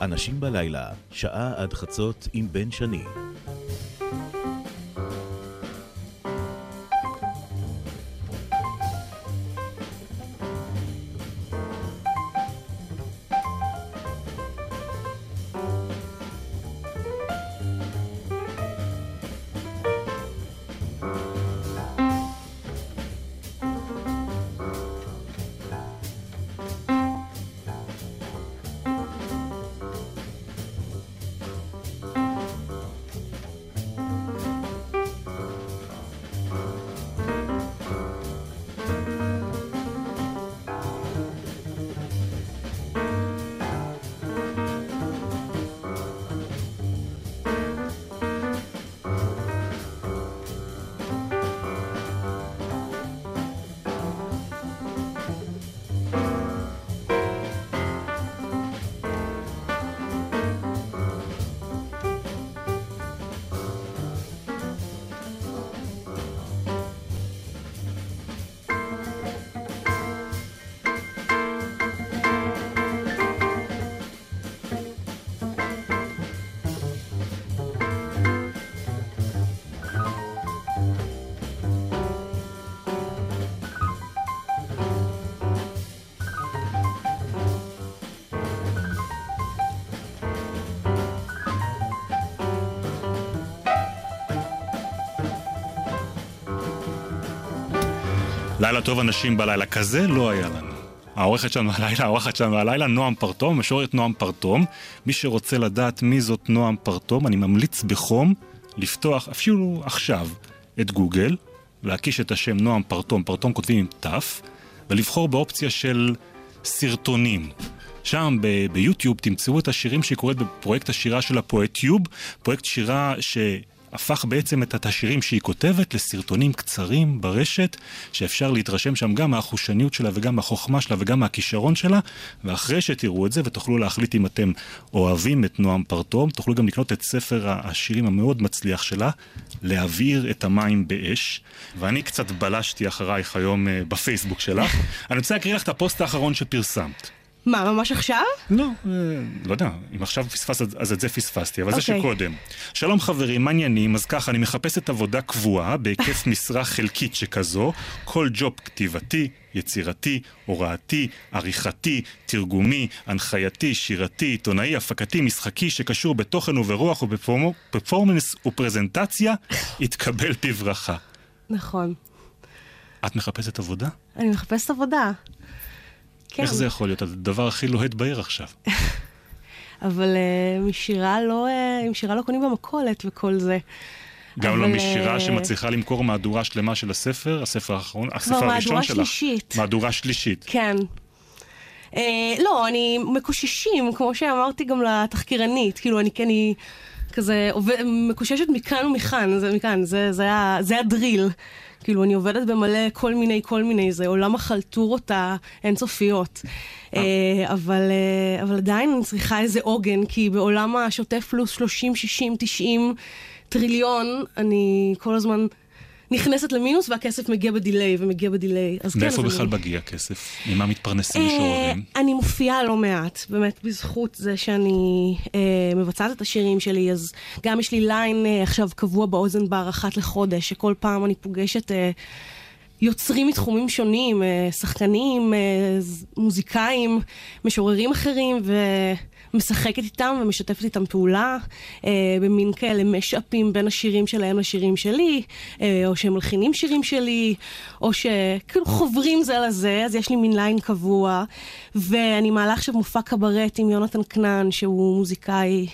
אנשים בלילה, שעה עד חצות עם בן שני. לילה טוב אנשים בלילה, כזה לא היה לנו. העורכת שלנו הלילה, העורכת שלנו הלילה, נועם פרטום, משוררת נועם פרטום. מי שרוצה לדעת מי זאת נועם פרטום, אני ממליץ בחום לפתוח, אפילו עכשיו, את גוגל, להקיש את השם נועם פרטום, פרטום כותבים עם ת', ולבחור באופציה של סרטונים. שם ב- ביוטיוב תמצאו את השירים שהיא קוראת בפרויקט השירה של הפואטיוב, פרויקט שירה ש... הפך בעצם את השירים שהיא כותבת לסרטונים קצרים ברשת, שאפשר להתרשם שם גם מהחושניות שלה וגם מהחוכמה שלה וגם מהכישרון שלה, ואחרי שתראו את זה ותוכלו להחליט אם אתם אוהבים את נועם פרטום, תוכלו גם לקנות את ספר השירים המאוד מצליח שלה, להבעיר את המים באש, ואני קצת בלשתי אחרייך היום אה, בפייסבוק שלך. אני רוצה להקריא לך את הפוסט האחרון שפרסמת. מה, ממש עכשיו? לא, אה, לא יודע, אם עכשיו פספסת אז את זה פספסתי, אבל זה אוקיי. שקודם. שלום חברים, מה העניינים? אז ככה, אני מחפשת עבודה קבועה בהיקף משרה חלקית שכזו, כל ג'וב כתיבתי, יצירתי, הוראתי, עריכתי, תרגומי, הנחייתי, שירתי, עיתונאי, הפקתי, משחקי, שקשור בתוכן וברוח ובפרפורמנס ופרזנטציה, יתקבל בברכה. נכון. את מחפשת עבודה? אני מחפשת עבודה. כן, איך זה יכול להיות? הדבר הכי לוהט בעיר עכשיו. אבל uh, משירה לא, uh, עם שירה לא קונים במכולת וכל זה. גם לא אבל, משירה אה, שמצליחה למכור מהדורה שלמה של הספר, הספר האחרון, הספר הראשון מהדורה שלך. שלישית. מהדורה שלישית. כן. Uh, לא, אני מקוששים, כמו שאמרתי גם לתחקירנית, כאילו אני, אני כזה מקוששת מכאן ומכאן, זה מכאן, זה, זה, ה- זה הדריל. כאילו, אני עובדת במלא כל מיני, כל מיני, זה עולם החלטורות האינסופיות. אה, אבל, אה, אבל עדיין אני צריכה איזה עוגן, כי בעולם השוטף פלוס 30, 60, 90 טריליון, אני כל הזמן נכנסת למינוס והכסף מגיע בדיליי ומגיע בדיליי. אז כן, מאיפה בכלל אני... מגיע כסף? ממה מתפרנסים אה, משוררים? אני מופיעה לא מעט, באמת בזכות זה שאני אה, מבצעת את השירים שלי, אז גם יש לי ליין אה, עכשיו קבוע באוזן בר אחת לחודש, שכל פעם אני פוגשת אה, יוצרים מתחומים שונים, שחקנים, מוזיקאים, משוררים אחרים, ומשחקת איתם ומשתפת איתם פעולה, אה, במין כאלה מאשאפים בין השירים שלהם לשירים שלי, אה, או שהם מלחינים שירים שלי, או שכאילו חוברים זה לזה, אז יש לי מין ליין קבוע, ואני מעלה עכשיו מופע קברט עם יונתן כנען, שהוא מוזיקאי.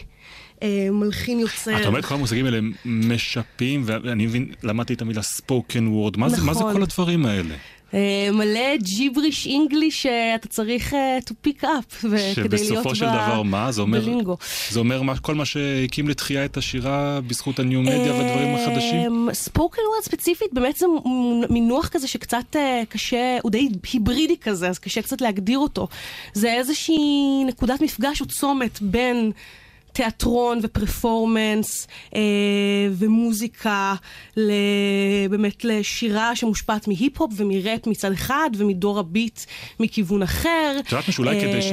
אה, מלחין יוצר. את אומרת כל המושגים האלה משפים, ואני מבין, למדתי את המילה spoken word, מה זה- מה זה נכון. כל הדברים האלה? אה, מלא ג'יבריש אינגליש שאתה צריך אה, to pick up, וכדי להיות שבסופו של דבר מה? זה אומר, בלינגו. זה אומר מה- כל מה שהקים לתחייה את השירה בזכות הניו-מדיה והדברים החדשים? ספוקן וורד ספציפית, באמת זה מינוח כזה שקצת אה, קשה, הוא די היברידי כזה, אז קשה קצת להגדיר אותו. זה איזושהי נקודת מפגש או צומת בין תיאטרון ופרפורמנס אה, ומוזיקה, באמת לשירה שמושפעת מהיפ-הופ ומראפ מצד אחד ומדור הביט מכיוון אחר. את יודעת משהו אולי כדי ש...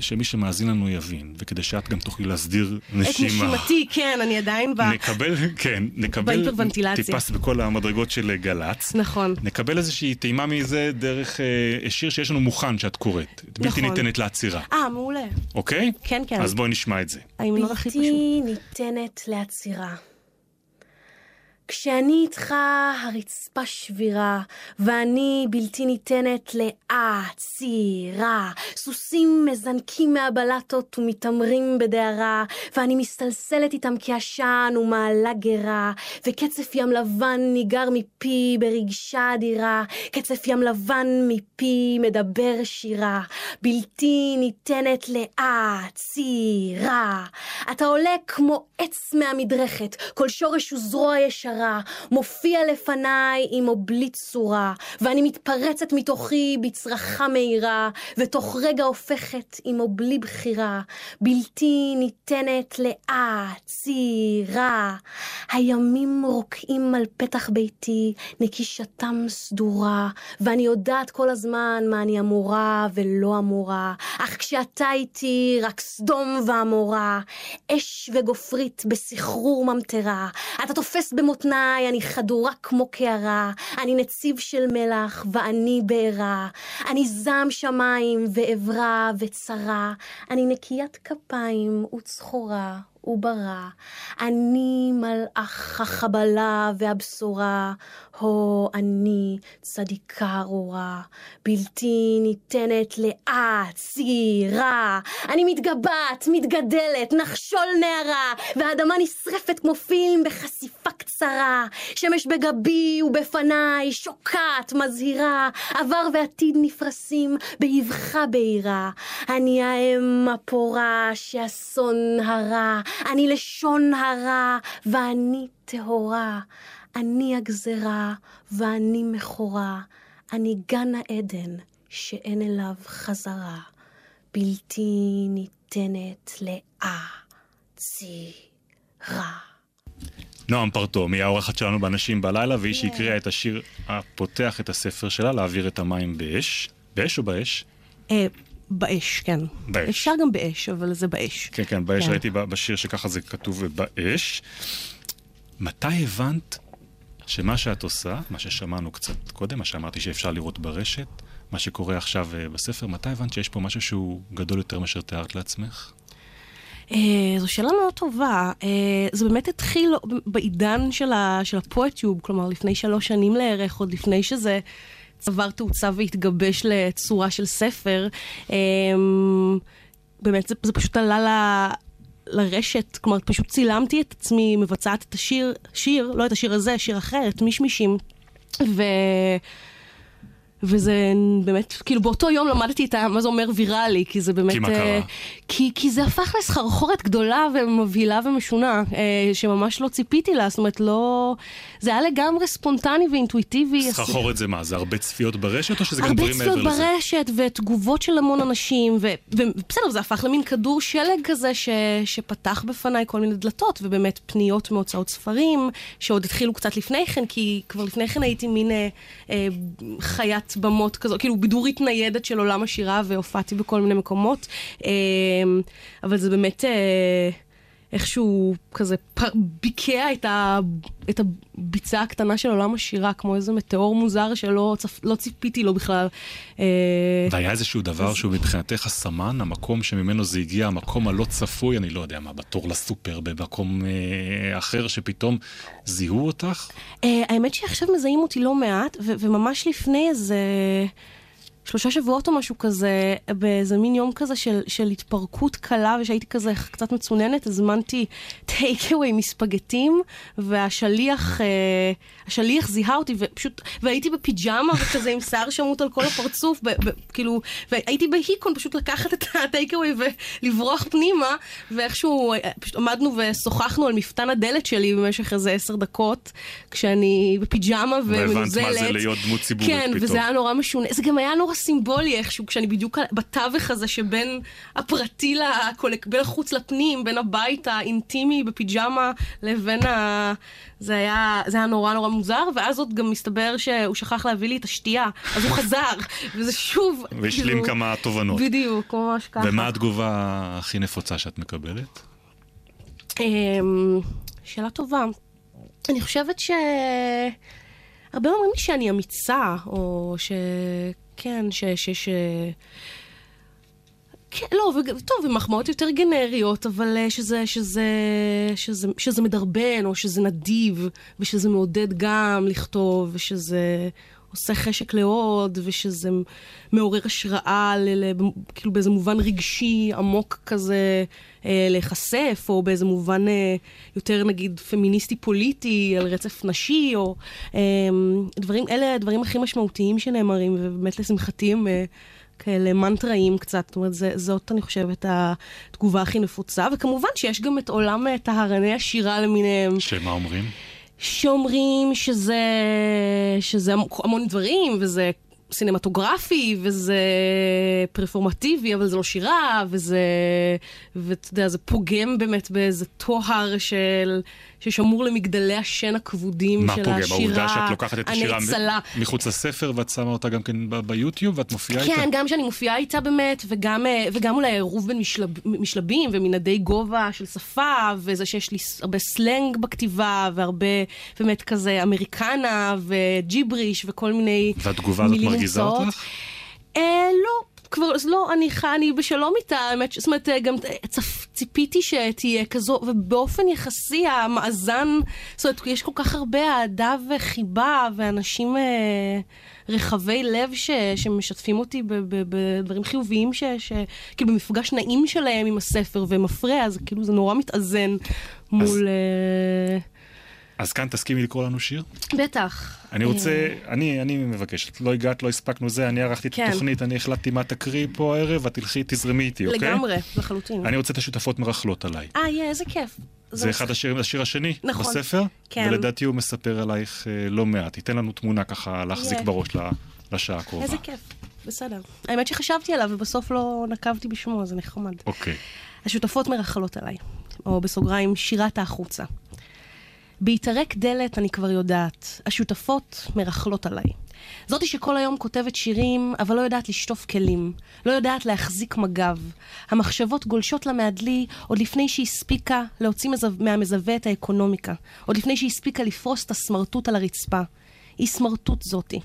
שמי שמאזין לנו יבין, וכדי שאת גם תוכלי להסדיר נשימה. את נשימתי, כן, אני עדיין ב... נקבל, כן, נקבל טיפס בכל המדרגות של גל"צ. נכון. נקבל איזושהי טעימה מזה דרך אה, שיר שיש לנו מוכן שאת קוראת. נכון. בלתי ניתנת לעצירה. אה, מעולה. אוקיי? כן, כן. אז בואי נשמע את זה. ההמנון הכי פשוט. בלתי ניתנת לעצירה. כשאני איתך הרצפה שבירה, ואני בלתי ניתנת לעצירה. סוסים מזנקים מהבלטות ומתעמרים בדהרה, ואני מסתלסלת איתם כעשן ומעלה גרה, וקצף ים לבן ניגר מפי ברגשה אדירה, קצף ים לבן מפי מדבר שירה, בלתי ניתנת לעצירה. אתה עולה כמו עץ מהמדרכת, כל שורש וזרוע ישרה, מופיע לפניי עם או בלי צורה, ואני מתפרצת מתוכי בצרחה מהירה, ותוך רגע הופכת עם או בלי בחירה, בלתי ניתנת לעצירה. הימים רוקעים על פתח ביתי, נקישתם סדורה, ואני יודעת כל הזמן מה אני אמורה ולא אמורה, אך כשאתה איתי רק סדום ועמורה, אש וגופרית בסחרור ממטרה, אתה תופס במותניי, אני חדורה כמו קערה, אני נציב של מלח ואני בעירה, אני זעם שמיים ועברה וצרה, אני נקיית כפיים וצחורה. וברא. אני מלאך החבלה והבשורה, הו אני צדיקה ארורה, בלתי ניתנת לעצירה. אני מתגבעת, מתגדלת, נחשול נערה, והאדמה נשרפת כמו פילם בחשיפה קצרה. שמש בגבי ובפניי, שוקעת, מזהירה, עבר ועתיד נפרסים באבחה בהירה. אני האם הפורה שאסון הרע, אני לשון הרע ואני טהורה. אני הגזרה ואני מכורה, אני גן העדן שאין אליו חזרה, בלתי ניתנת לעצירה. נועם פרטום היא האורחת שלנו בנשים בלילה, והיא שהקריאה את השיר הפותח את הספר שלה, להעביר את המים באש. באש או באש? באש, כן. באש. אפשר גם באש, אבל זה באש. כן, כן, באש. כן. ראיתי בשיר שככה זה כתוב באש. מתי הבנת שמה שאת עושה, מה ששמענו קצת קודם, מה שאמרתי שאפשר לראות ברשת, מה שקורה עכשיו אה, בספר, מתי הבנת שיש פה משהו שהוא גדול יותר מאשר תיארת לעצמך? Uh, זו שאלה מאוד טובה. Uh, זה באמת התחיל בעידן של, ה, של הפואטיוב, כלומר לפני שלוש שנים לערך, עוד לפני שזה צבר תאוצה והתגבש לצורה של ספר. Uh, באמת זה, זה פשוט עלה ל... לרשת, כלומר, פשוט צילמתי את עצמי מבצעת את השיר, שיר, לא את השיר הזה, שיר אחר, את מישמישים. ו... וזה באמת, כאילו באותו יום למדתי את ה, מה זה אומר ויראלי, כי זה באמת... כי מה קרה? Uh, כי, כי זה הפך לסחרחורת גדולה ומבהילה ומשונה, uh, שממש לא ציפיתי לה, זאת אומרת לא... זה היה לגמרי ספונטני ואינטואיטיבי. סחרחורת זה מה? זה הרבה צפיות ברשת או שזה גם דברים מעבר לזה? הרבה צפיות ברשת ותגובות של המון אנשים, ובסדר, זה הפך למין כדור שלג כזה ש, שפתח בפניי כל מיני דלתות, ובאמת פניות מהוצאות ספרים, שעוד התחילו קצת לפני כן, כי כבר לפני כן הייתי מין uh, uh, חיית במות כזו, כאילו בידורית ניידת של עולם השירה והופעתי בכל מיני מקומות. אמ, אבל זה באמת אה, איכשהו כזה ביקע את, ה, את הביצה הקטנה של עולם השירה, כמו איזה מטאור מוזר שלא צפ, לא ציפיתי לו בכלל. אה, והיה איזשהו דבר אז... שהוא מבחינתך הסמן, המקום שממנו זה הגיע, המקום הלא צפוי, אני לא יודע מה, בתור לסופר, במקום אה, אחר, שפתאום זיהו אותך? אה, האמת שעכשיו מזהים אותי לא מעט, ו- וממש לפני איזה... שלושה שבועות או משהו כזה, באיזה מין יום כזה של, של התפרקות קלה, ושהייתי כזה קצת מצוננת, הזמנתי טייקווי מספגטים, והשליח, אה, השליח זיהה אותי, ופשוט, והייתי בפיג'מה וכזה עם שיער שמוט על כל הפרצוף, ב, ב, כאילו, והייתי בהיקון פשוט לקחת את הטייקווי ולברוח פנימה, ואיכשהו אה, פשוט עמדנו ושוחחנו על מפתן הדלת שלי במשך איזה עשר דקות, כשאני בפיג'מה ומנוזלת. והבנת מה זה להיות דמות ציבורית כן, פתאום. וזה היה נורא משונה. זה גם היה נורא נורא סימבולי איכשהו, כשאני בדיוק בתווך הזה שבין הפרטי, לקולק, בין החוץ לפנים, בין הבית האינטימי בפיג'מה לבין ה... זה היה, זה היה נורא נורא מוזר, ואז עוד גם מסתבר שהוא שכח להביא לי את השתייה, אז הוא חזר, וזה שוב... והשלים כאילו... כמה תובנות. בדיוק, ממש ככה. ומה התגובה הכי נפוצה שאת מקבלת? אמ, שאלה טובה. אני חושבת ש... הרבה אומרים לי שאני אמיצה, או ש... כן, ש... ש... ש... כן, לא, ו... טוב, ומחמאות יותר גנריות, אבל אה, שזה, שזה, שזה, שזה מדרבן, או שזה נדיב, ושזה מעודד גם לכתוב, ושזה עושה חשק לעוד, ושזה מעורר השראה, ל... ל... כאילו באיזה מובן רגשי עמוק כזה. אה, להיחשף, או באיזה מובן אה, יותר נגיד פמיניסטי-פוליטי, על רצף נשי, או אה, דברים, אלה הדברים הכי משמעותיים שנאמרים, ובאמת לשמחתי הם... אה, כאלה מנטראים קצת, זאת אומרת, זה, זאת, אני חושבת, התגובה הכי נפוצה. וכמובן שיש גם את עולם אה, טהרני השירה למיניהם. שמה אומרים? שאומרים שזה, שזה המון דברים, וזה סינמטוגרפי, וזה פרפורמטיבי, אבל זה לא שירה, וזה, ואתה יודע, זה פוגם באמת באיזה טוהר של... ששמור למגדלי השן הכבודים של? השירה העובדה שאת לוקחת את השירה הנאצלה. מחוץ לספר ואת שמה אותה גם כן ביוטיוב ואת מופיעה כן, איתה? כן, גם שאני מופיעה איתה באמת, וגם, אה, וגם אולי עירוב בין משלב, משלבים ומנעדי גובה של שפה, וזה שיש לי הרבה סלנג בכתיבה, והרבה באמת כזה אמריקנה וג'יבריש וכל מיני מילים מוצאות. והתגובה הזאת מרגיזה אותך? אה, לא. כבר, אז לא, אני, אני בשלום איתה, האמת, זאת אומרת, גם צפ, ציפיתי שתהיה כזו, ובאופן יחסי המאזן, זאת אומרת, יש כל כך הרבה אהדה וחיבה, ואנשים אה, רחבי לב ש, שמשתפים אותי בדברים חיוביים, ש, ש, כאילו במפגש נעים שלהם עם הספר ומפריע, אז כאילו זה נורא מתאזן מול... אז... אה, אז כאן תסכימי לקרוא לנו שיר? בטח. אני רוצה, אה. אני, אני מבקש, לא הגעת, לא הספקנו זה, אני ערכתי את כן. התוכנית, אני החלטתי מה תקריא פה הערב, את תלכי, תזרמי איתי, אוקיי? לגמרי, לחלוטין. אני רוצה את השותפות מרכלות עליי. אה, יהיה, איזה כיף. זה אחד השירים, השיר השני נכון, בספר, כן. ולדעתי הוא מספר עלייך אה, לא מעט. ייתן לנו תמונה ככה להחזיק yeah. בראש לשעה הקרובה. איזה כיף, בסדר. האמת שחשבתי עליו ובסוף לא נקבתי בשמו, זה נחמד. אוקיי. השותפות מרכלות עליי, או בסוגריים, שירת החוצה. בהתערק דלת אני כבר יודעת, השותפות מרכלות עליי. זאתי שכל היום כותבת שירים, אבל לא יודעת לשטוף כלים. לא יודעת להחזיק מגב. המחשבות גולשות לה מהדלי עוד לפני שהספיקה להוציא מהמזווה את האקונומיקה. עוד לפני שהספיקה לפרוס את הסמרטוט על הרצפה. היא סמרטוט זאתי.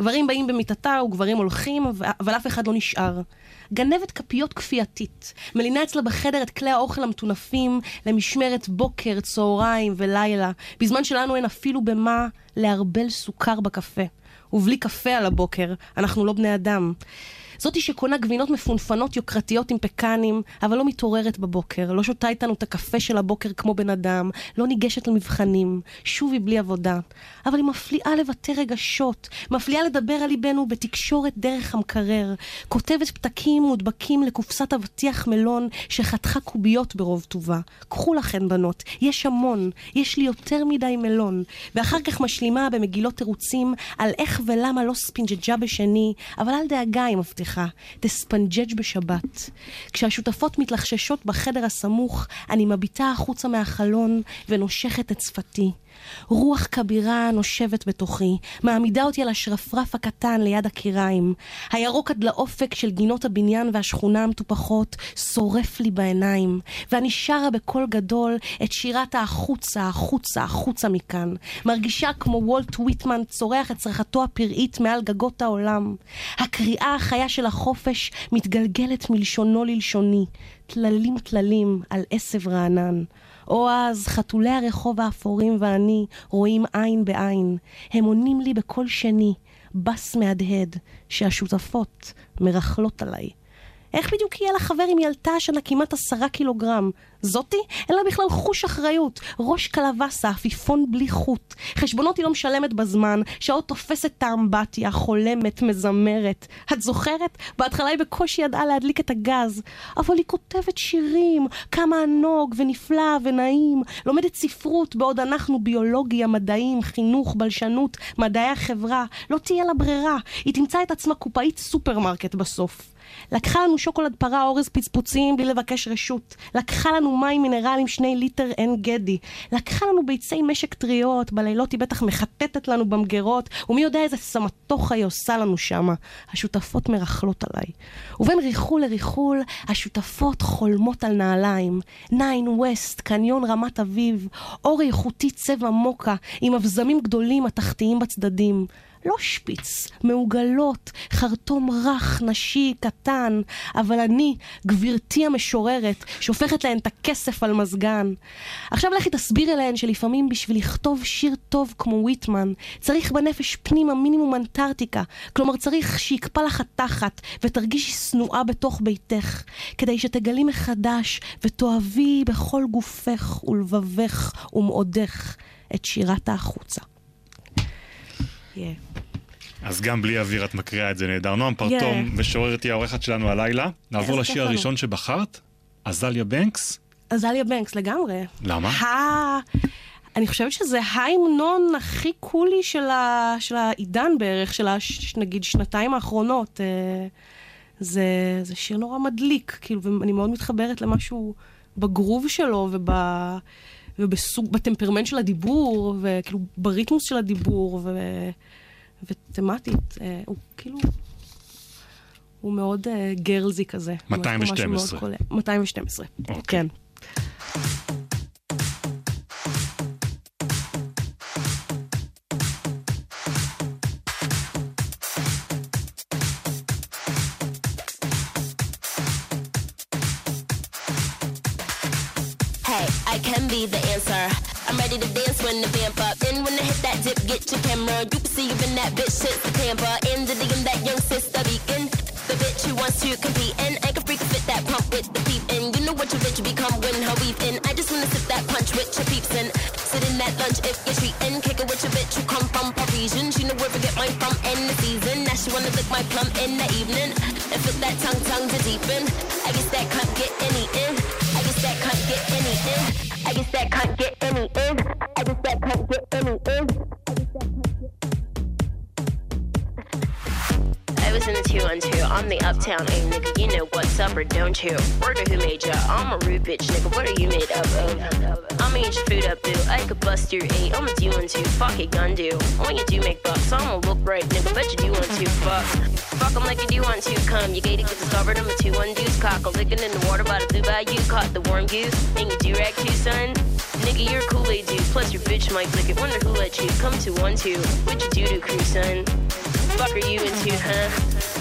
גברים באים במיטתה וגברים הולכים, אבל אף אחד לא נשאר. גנבת כפיות כפייתית, מלינה אצלה בחדר את כלי האוכל המטונפים למשמרת בוקר, צהריים ולילה, בזמן שלנו אין אפילו במה לערבל סוכר בקפה. ובלי קפה על הבוקר, אנחנו לא בני אדם. זאתי שקונה גבינות מפונפנות יוקרתיות עם פקנים, אבל לא מתעוררת בבוקר, לא שותה איתנו את הקפה של הבוקר כמו בן אדם, לא ניגשת למבחנים, שוב היא בלי עבודה. אבל היא מפליאה לבטא רגשות, מפליאה לדבר על ליבנו בתקשורת דרך המקרר, כותבת פתקים מודבקים לקופסת אבטיח מלון שחתכה קוביות ברוב טובה. קחו לכן בנות, יש המון, יש לי יותר מדי מלון. ואחר כך משלימה במגילות תירוצים על איך ולמה לא ספינג'ג'ה בשני, אבל אל דאגה, היא מבטיחה. לך, תספנג'ג' בשבת. כשהשותפות מתלחששות בחדר הסמוך, אני מביטה החוצה מהחלון ונושכת את שפתי. רוח כבירה נושבת בתוכי, מעמידה אותי על השרפרף הקטן ליד הקיריים. הירוק עד לאופק של גינות הבניין והשכונה המטופחות שורף לי בעיניים, ואני שרה בקול גדול את שירת החוצה, החוצה, החוצה מכאן. מרגישה כמו וולט וויטמן צורח את צרחתו הפראית מעל גגות העולם. הקריאה החיה של החופש מתגלגלת מלשונו ללשוני, טללים טללים על עשב רענן. או אז חתולי הרחוב האפורים ואני רואים עין בעין. הם עונים לי בקול שני, בס מהדהד, שהשותפות מרכלות עליי. איך בדיוק יהיה לה חבר אם היא עלתה השנה כמעט עשרה קילוגרם? זאתי? אין לה בכלל חוש אחריות. ראש קלווסה, עפיפון בלי חוט. חשבונות היא לא משלמת בזמן, שעות תופסת את האמבטיה, חולמת, מזמרת. את זוכרת? בהתחלה היא בקושי ידעה להדליק את הגז. אבל היא כותבת שירים, כמה ענוג ונפלא ונעים. לומדת ספרות, בעוד אנחנו ביולוגיה, מדעים, חינוך, בלשנות, מדעי החברה. לא תהיה לה ברירה. היא תמצא את עצמה קופאית סופרמרקט בסוף. לקחה לנו שוקולד פרה אורז פצפוצים בלי לבקש רשות. לקחה לנו מים מינרליים שני ליטר עין גדי. לקחה לנו ביצי משק טריות, בלילות היא בטח מחטטת לנו במגירות, ומי יודע איזה סמטוחה היא עושה לנו שמה. השותפות מרכלות עליי. ובין ריכול לריכול, השותפות חולמות על נעליים. Nine West, קניון רמת אביב, אור איכותי צבע מוקה, עם אבזמים גדולים התחתיים בצדדים. לא שפיץ, מעוגלות, חרטום רך, נשי, קטן, אבל אני, גברתי המשוררת, שהופכת להן את הכסף על מזגן. עכשיו לכי תסבירי להן שלפעמים בשביל לכתוב שיר טוב כמו ויטמן, צריך בנפש פנימה מינימום אנטארקטיקה, כלומר צריך שיקפא לך התחת ותרגישי שנואה בתוך ביתך, כדי שתגלי מחדש ותאהבי בכל גופך ולבבך ומאודך את שירת החוצה. Yeah. אז גם בלי אוויר את מקריאה את זה נהדר. נועם פרטום, yeah. משוררת היא העורכת שלנו הלילה. נעבור yeah, לשיר הראשון שבחרת, עזליה בנקס. עזליה בנקס, לגמרי. למה? ה... אני חושבת שזה ההמנון הכי קולי של, ה... של העידן בערך, של הש... נגיד שנתיים האחרונות. אה, זה, זה שיר נורא מדליק, כאילו, ואני מאוד מתחברת למשהו בגרוב שלו וב... ובטמפרמנט של הדיבור, וכאילו בריתמוס של הדיבור, ו... ותמטית, אה, הוא כאילו... הוא מאוד אה, גרלזי כזה. 212. 212, okay. כן. Get your camera. You can see that bitch shit's the Tampa. In the DM, that young sister beacon. The bitch who wants to compete and I can freak fit that pump with the peep. You know what your bitch become when her in. I just wanna sip that punch with your peeps in. Sit in that lunch if you're treating. Kick it with your bitch who come from Parisian. She know where to get mine from in the season. Now she wanna lick my plum in the evening. And fit that tongue tongue to deepen. I guess that can't get any in. I guess that can't get any in. I guess that can't get any in. I guess that can't get any in. I was in the 212, I'm the uptown A nigga, you know what's up or don't you? Word who made ya? I'm a rude bitch nigga, what are you made up of? I'ma eat your food up, boo. I could bust your eight, I'ma do one two, fuck it, gun do. When you do make bucks, I'ma look right, nigga, bet you do want to, fuck. Fuck 'em like you do want to, come. You gated, get discovered, I'm a two one deuce, cock. A licking in the water by the blue bayou, caught the warm goose, and you do rag too, son. Nigga, you're Kool-Aid dude, plus your bitch might lick it, wonder who let you come to one two. What you do to crew, son? Fuck are you into, huh?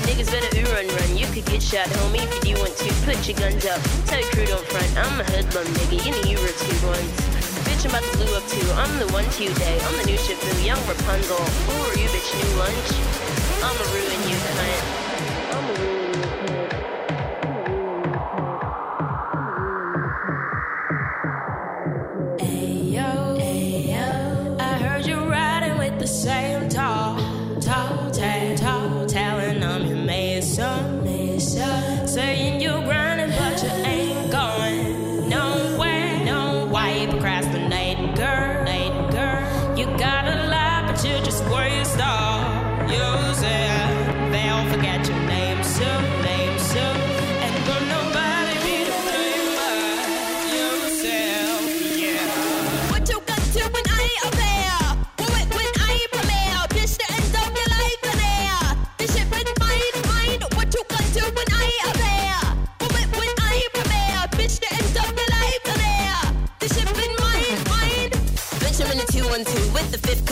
Niggas better ooh run run. You could get shot, homie, if you want to. Put your guns up. Tell your crew don't front. I'm a hoodlum, nigga. You know you were two ones. Bitch, I'm about to blue up too. I'm the one today. I'm the new Shifu, young Rapunzel. Who are you, bitch? New lunch? I'ma ruin you, cunt.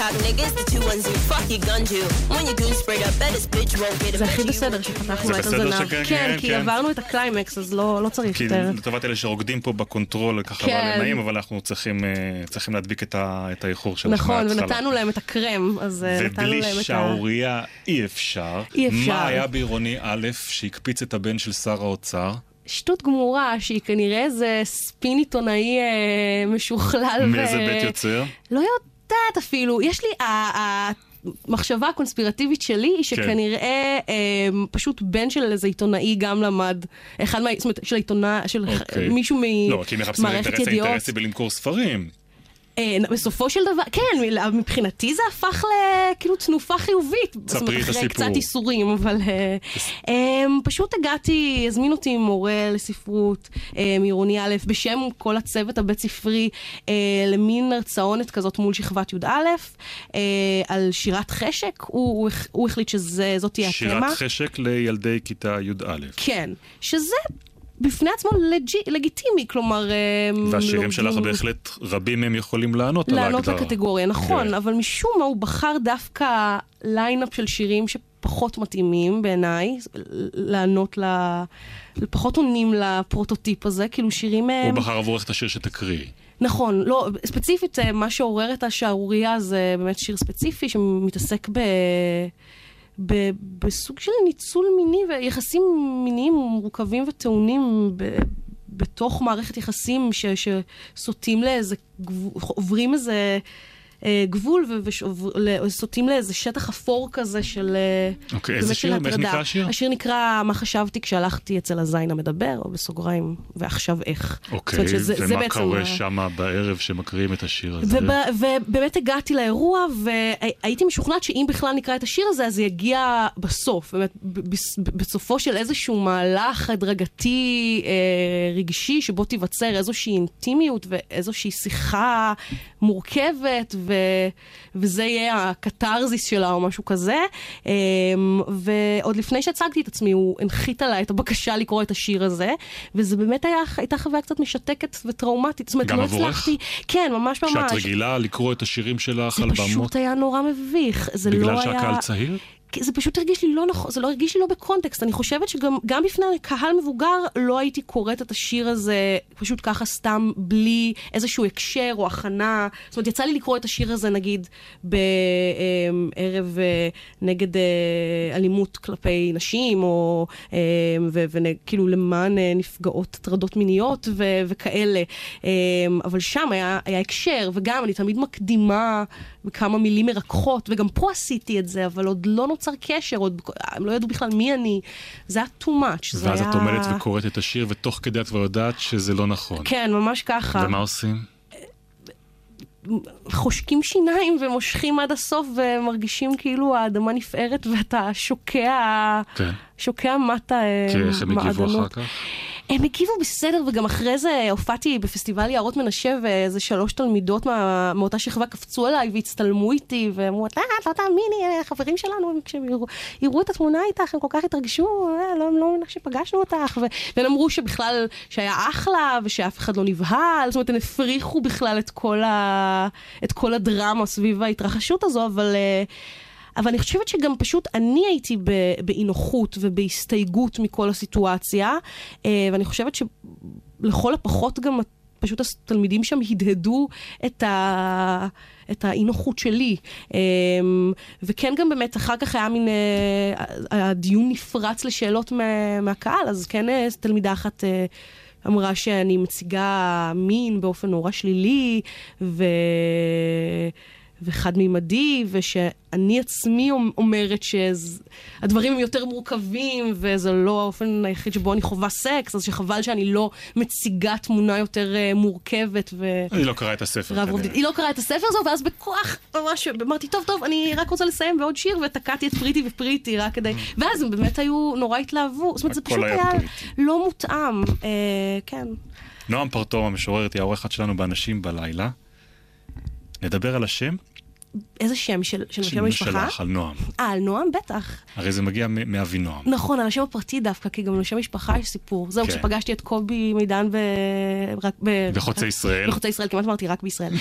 Cock niggas, the two ones you fuck your gun to. When you goon sprayed up, bet this bitch won't get a זה הכי. בסדר שפתחנו את הזנב. כן, כן, כי כן. עברנו את הקליימקס, אז לא לא צריך כי יותר. לטובת אלה שרוקדים פה בקונטרול, ככה כן. לא נעים, אבל אנחנו צריכים אה, להדביק את האיחור שלך נכון. ונתנו להם את הקרם, אז אה, נתנו ובלי להם את ה... שערורייה אי אפשר. אי אפשר. מה היה בעירוני א' שהקפיץ את הבן של שר האוצר? שטות גמורה, שהיא כנראה איזה ספין עיתונאי אה, משוכלל. מאיזה ו- בית יוצר? לא יודעת אפילו. יש לי, המחשבה הקונספירטיבית שלי היא שכנראה אה, פשוט בן של איזה עיתונאי גם למד, אחד מה... זאת אומרת, של עיתונא... של אוקיי. מישהו לא, כי מחפשים ממערכת אינטרס ידיעות. האינטרסי בלמכור ספרים. אה, בסופו של דבר, כן, מבחינתי זה הפך לכאילו תנופה חיובית. אומרת, את הסיפור. קצת איסורים, אבל אה, אה, פשוט הגעתי, הזמין אותי מורה לספרות מעירוני א', בשם כל הצוות הבית ספרי, למין הרצאונת כזאת מול שכבת י"א, על שירת חשק. הוא, הוא החליט שזאת תהיה התמה. שירת חשק לילדי כיתה י"א. כן, שזה... בפני עצמו לג'י, לגיטימי, כלומר... אה, והשירים שלך בהחלט, רבים מהם יכולים לענות על ההגדרה. לענות לקטגוריה, נכון, כן. אבל משום מה הוא בחר דווקא lineup של שירים שפחות מתאימים בעיניי, לענות ל... פחות עונים לפרוטוטיפ הזה, כאילו שירים... הוא הם- בחר עבורך את השיר שתקריאי. נכון, לא, ספציפית אה, מה שעורר את השערורייה זה באמת שיר ספציפי שמתעסק ב... ב... בסוג של ניצול מיני ויחסים מיניים מורכבים וטעונים ב... בתוך מערכת יחסים ש... שסוטים לאיזה, גבול, עוברים איזה גבול וסוטים לאיזה שטח אפור כזה של... אה, אוקיי, איזה שיר? איך. נקרא השיר? השיר נקרא "מה חשבתי כשהלכתי אצל הזין המדבר", או בסוגריים, ועכשיו איך. אוקיי, שזה- זה ומה קורה שם בערב שמקריאים את השיר הזה? וב- ובאמת הגעתי לאירוע, והייתי משוכנעת שאם בכלל נקרא את השיר הזה, אז זה יגיע בסוף. באמת, בסופו של איזשהו מהלך הדרגתי, אה, רגשי, שבו תיווצר איזושהי אינטימיות ואיזושהי שיחה מורכבת, ו- וזה יהיה הקתרזיס שלה או משהו כזה. אה, ועוד לפני שהצגתי את עצמי, הוא הנחית עליי את הבקשה לקרוא את השיר הזה, וזה באמת היה, הייתה חוויה קצת משתקת וטראומטית. זאת אומרת, לא? הצלחתי... כן, ממש ממש. שאת רגילה לקרוא את השירים שלך זה על במות פשוט היה נורא מביך. זה בגלל לא שהקהל היה... צעיר? זה פשוט הרגיש לי לא נכון, זה לא הרגיש לי לא בקונטקסט. אני חושבת שגם גם בפני קהל מבוגר לא הייתי קוראת את השיר הזה פשוט ככה סתם בלי איזשהו הקשר או הכנה. זאת אומרת, יצא לי לקרוא את השיר הזה נגיד בערב אה, נגד אה, אלימות כלפי נשים, או אה, וכאילו למען אה, נפגעות הטרדות מיניות ו- וכאלה. אה, אבל שם היה, היה הקשר, וגם אני תמיד מקדימה בכמה מילים מרככות, וגם פה עשיתי את זה, אבל עוד לא נוצר קשר, עוד הם לא ידעו בכלל מי אני. זה היה too much. ואז היה... את עומדת וקוראת את השיר, ותוך כדי את כבר יודעת שזה לא נכון. כן, ממש ככה. ומה עושים? חושקים שיניים ומושכים עד הסוף ומרגישים כאילו האדמה נפערת ואתה שוקע, כן. שוקע מטה אה, כי איך הם הגיבו מעדנות. אחר כך? הם הגיבו בסדר, וגם אחרי זה הופעתי בפסטיבל יערות מנשה, ואיזה שלוש תלמידות מה, מאותה שכבה קפצו עליי והצטלמו איתי, ואמרו, לא, לא תאמיני, החברים שלנו, הם- כשהם יראו, יראו את התמונה איתך, הם כל כך התרגשו, אה, לא, לא מאמינה שפגשנו אותך, ו- והם אמרו שבכלל, שהיה אחלה, ושאף אחד לא נבהל, זאת אומרת, הם הפריחו בכלל את כל, ה, את כל הדרמה סביב ההתרחשות הזו, אבל... אה, אבל אני חושבת שגם פשוט אני הייתי באי נוחות ובהסתייגות מכל הסיטואציה, אה, ואני חושבת שלכל הפחות גם פשוט התלמידים שם הדהדו את, ה... את האי נוחות שלי. אה, וכן גם באמת אחר כך היה מין, אה, הדיון נפרץ לשאלות מה... מהקהל, אז כן תלמידה אחת... אמרה שאני מציגה מין באופן נורא שלילי, ו... וחד-מימדי, ושאני עצמי אומרת שהדברים הם יותר מורכבים, וזה לא האופן היחיד שבו אני חווה סקס, אז שחבל שאני לא מציגה תמונה יותר uh, מורכבת ו... היא לא קראה את הספר כנראה. היא לא קראה את הספר הזה, ואז בכוח ממש אמרתי, טוב, טוב, אני רק רוצה לסיים בעוד שיר, ותקעתי את פריטי ופריטי רק כדי... ואז הם באמת היו, נורא התלהבו. זאת אומרת, זה פשוט היה. לא מותאם. אה, כן. נועם פרטום המשוררת היא העורכת שלנו באנשים בלילה. נדבר על השם איזה שם של, של שם של- המשפחה? שלך, על נועם. אה, על נועם? בטח. הרי זה מגיע מאבינועם. נכון, על השם הפרטי דווקא, כי גם לשם משפחה יש סיפור. זהו, כן. כשפגשתי את קובי מידן ב... רק ב... בחוצה ישראל. בחוצה ישראל, כמעט אמרתי רק בישראל.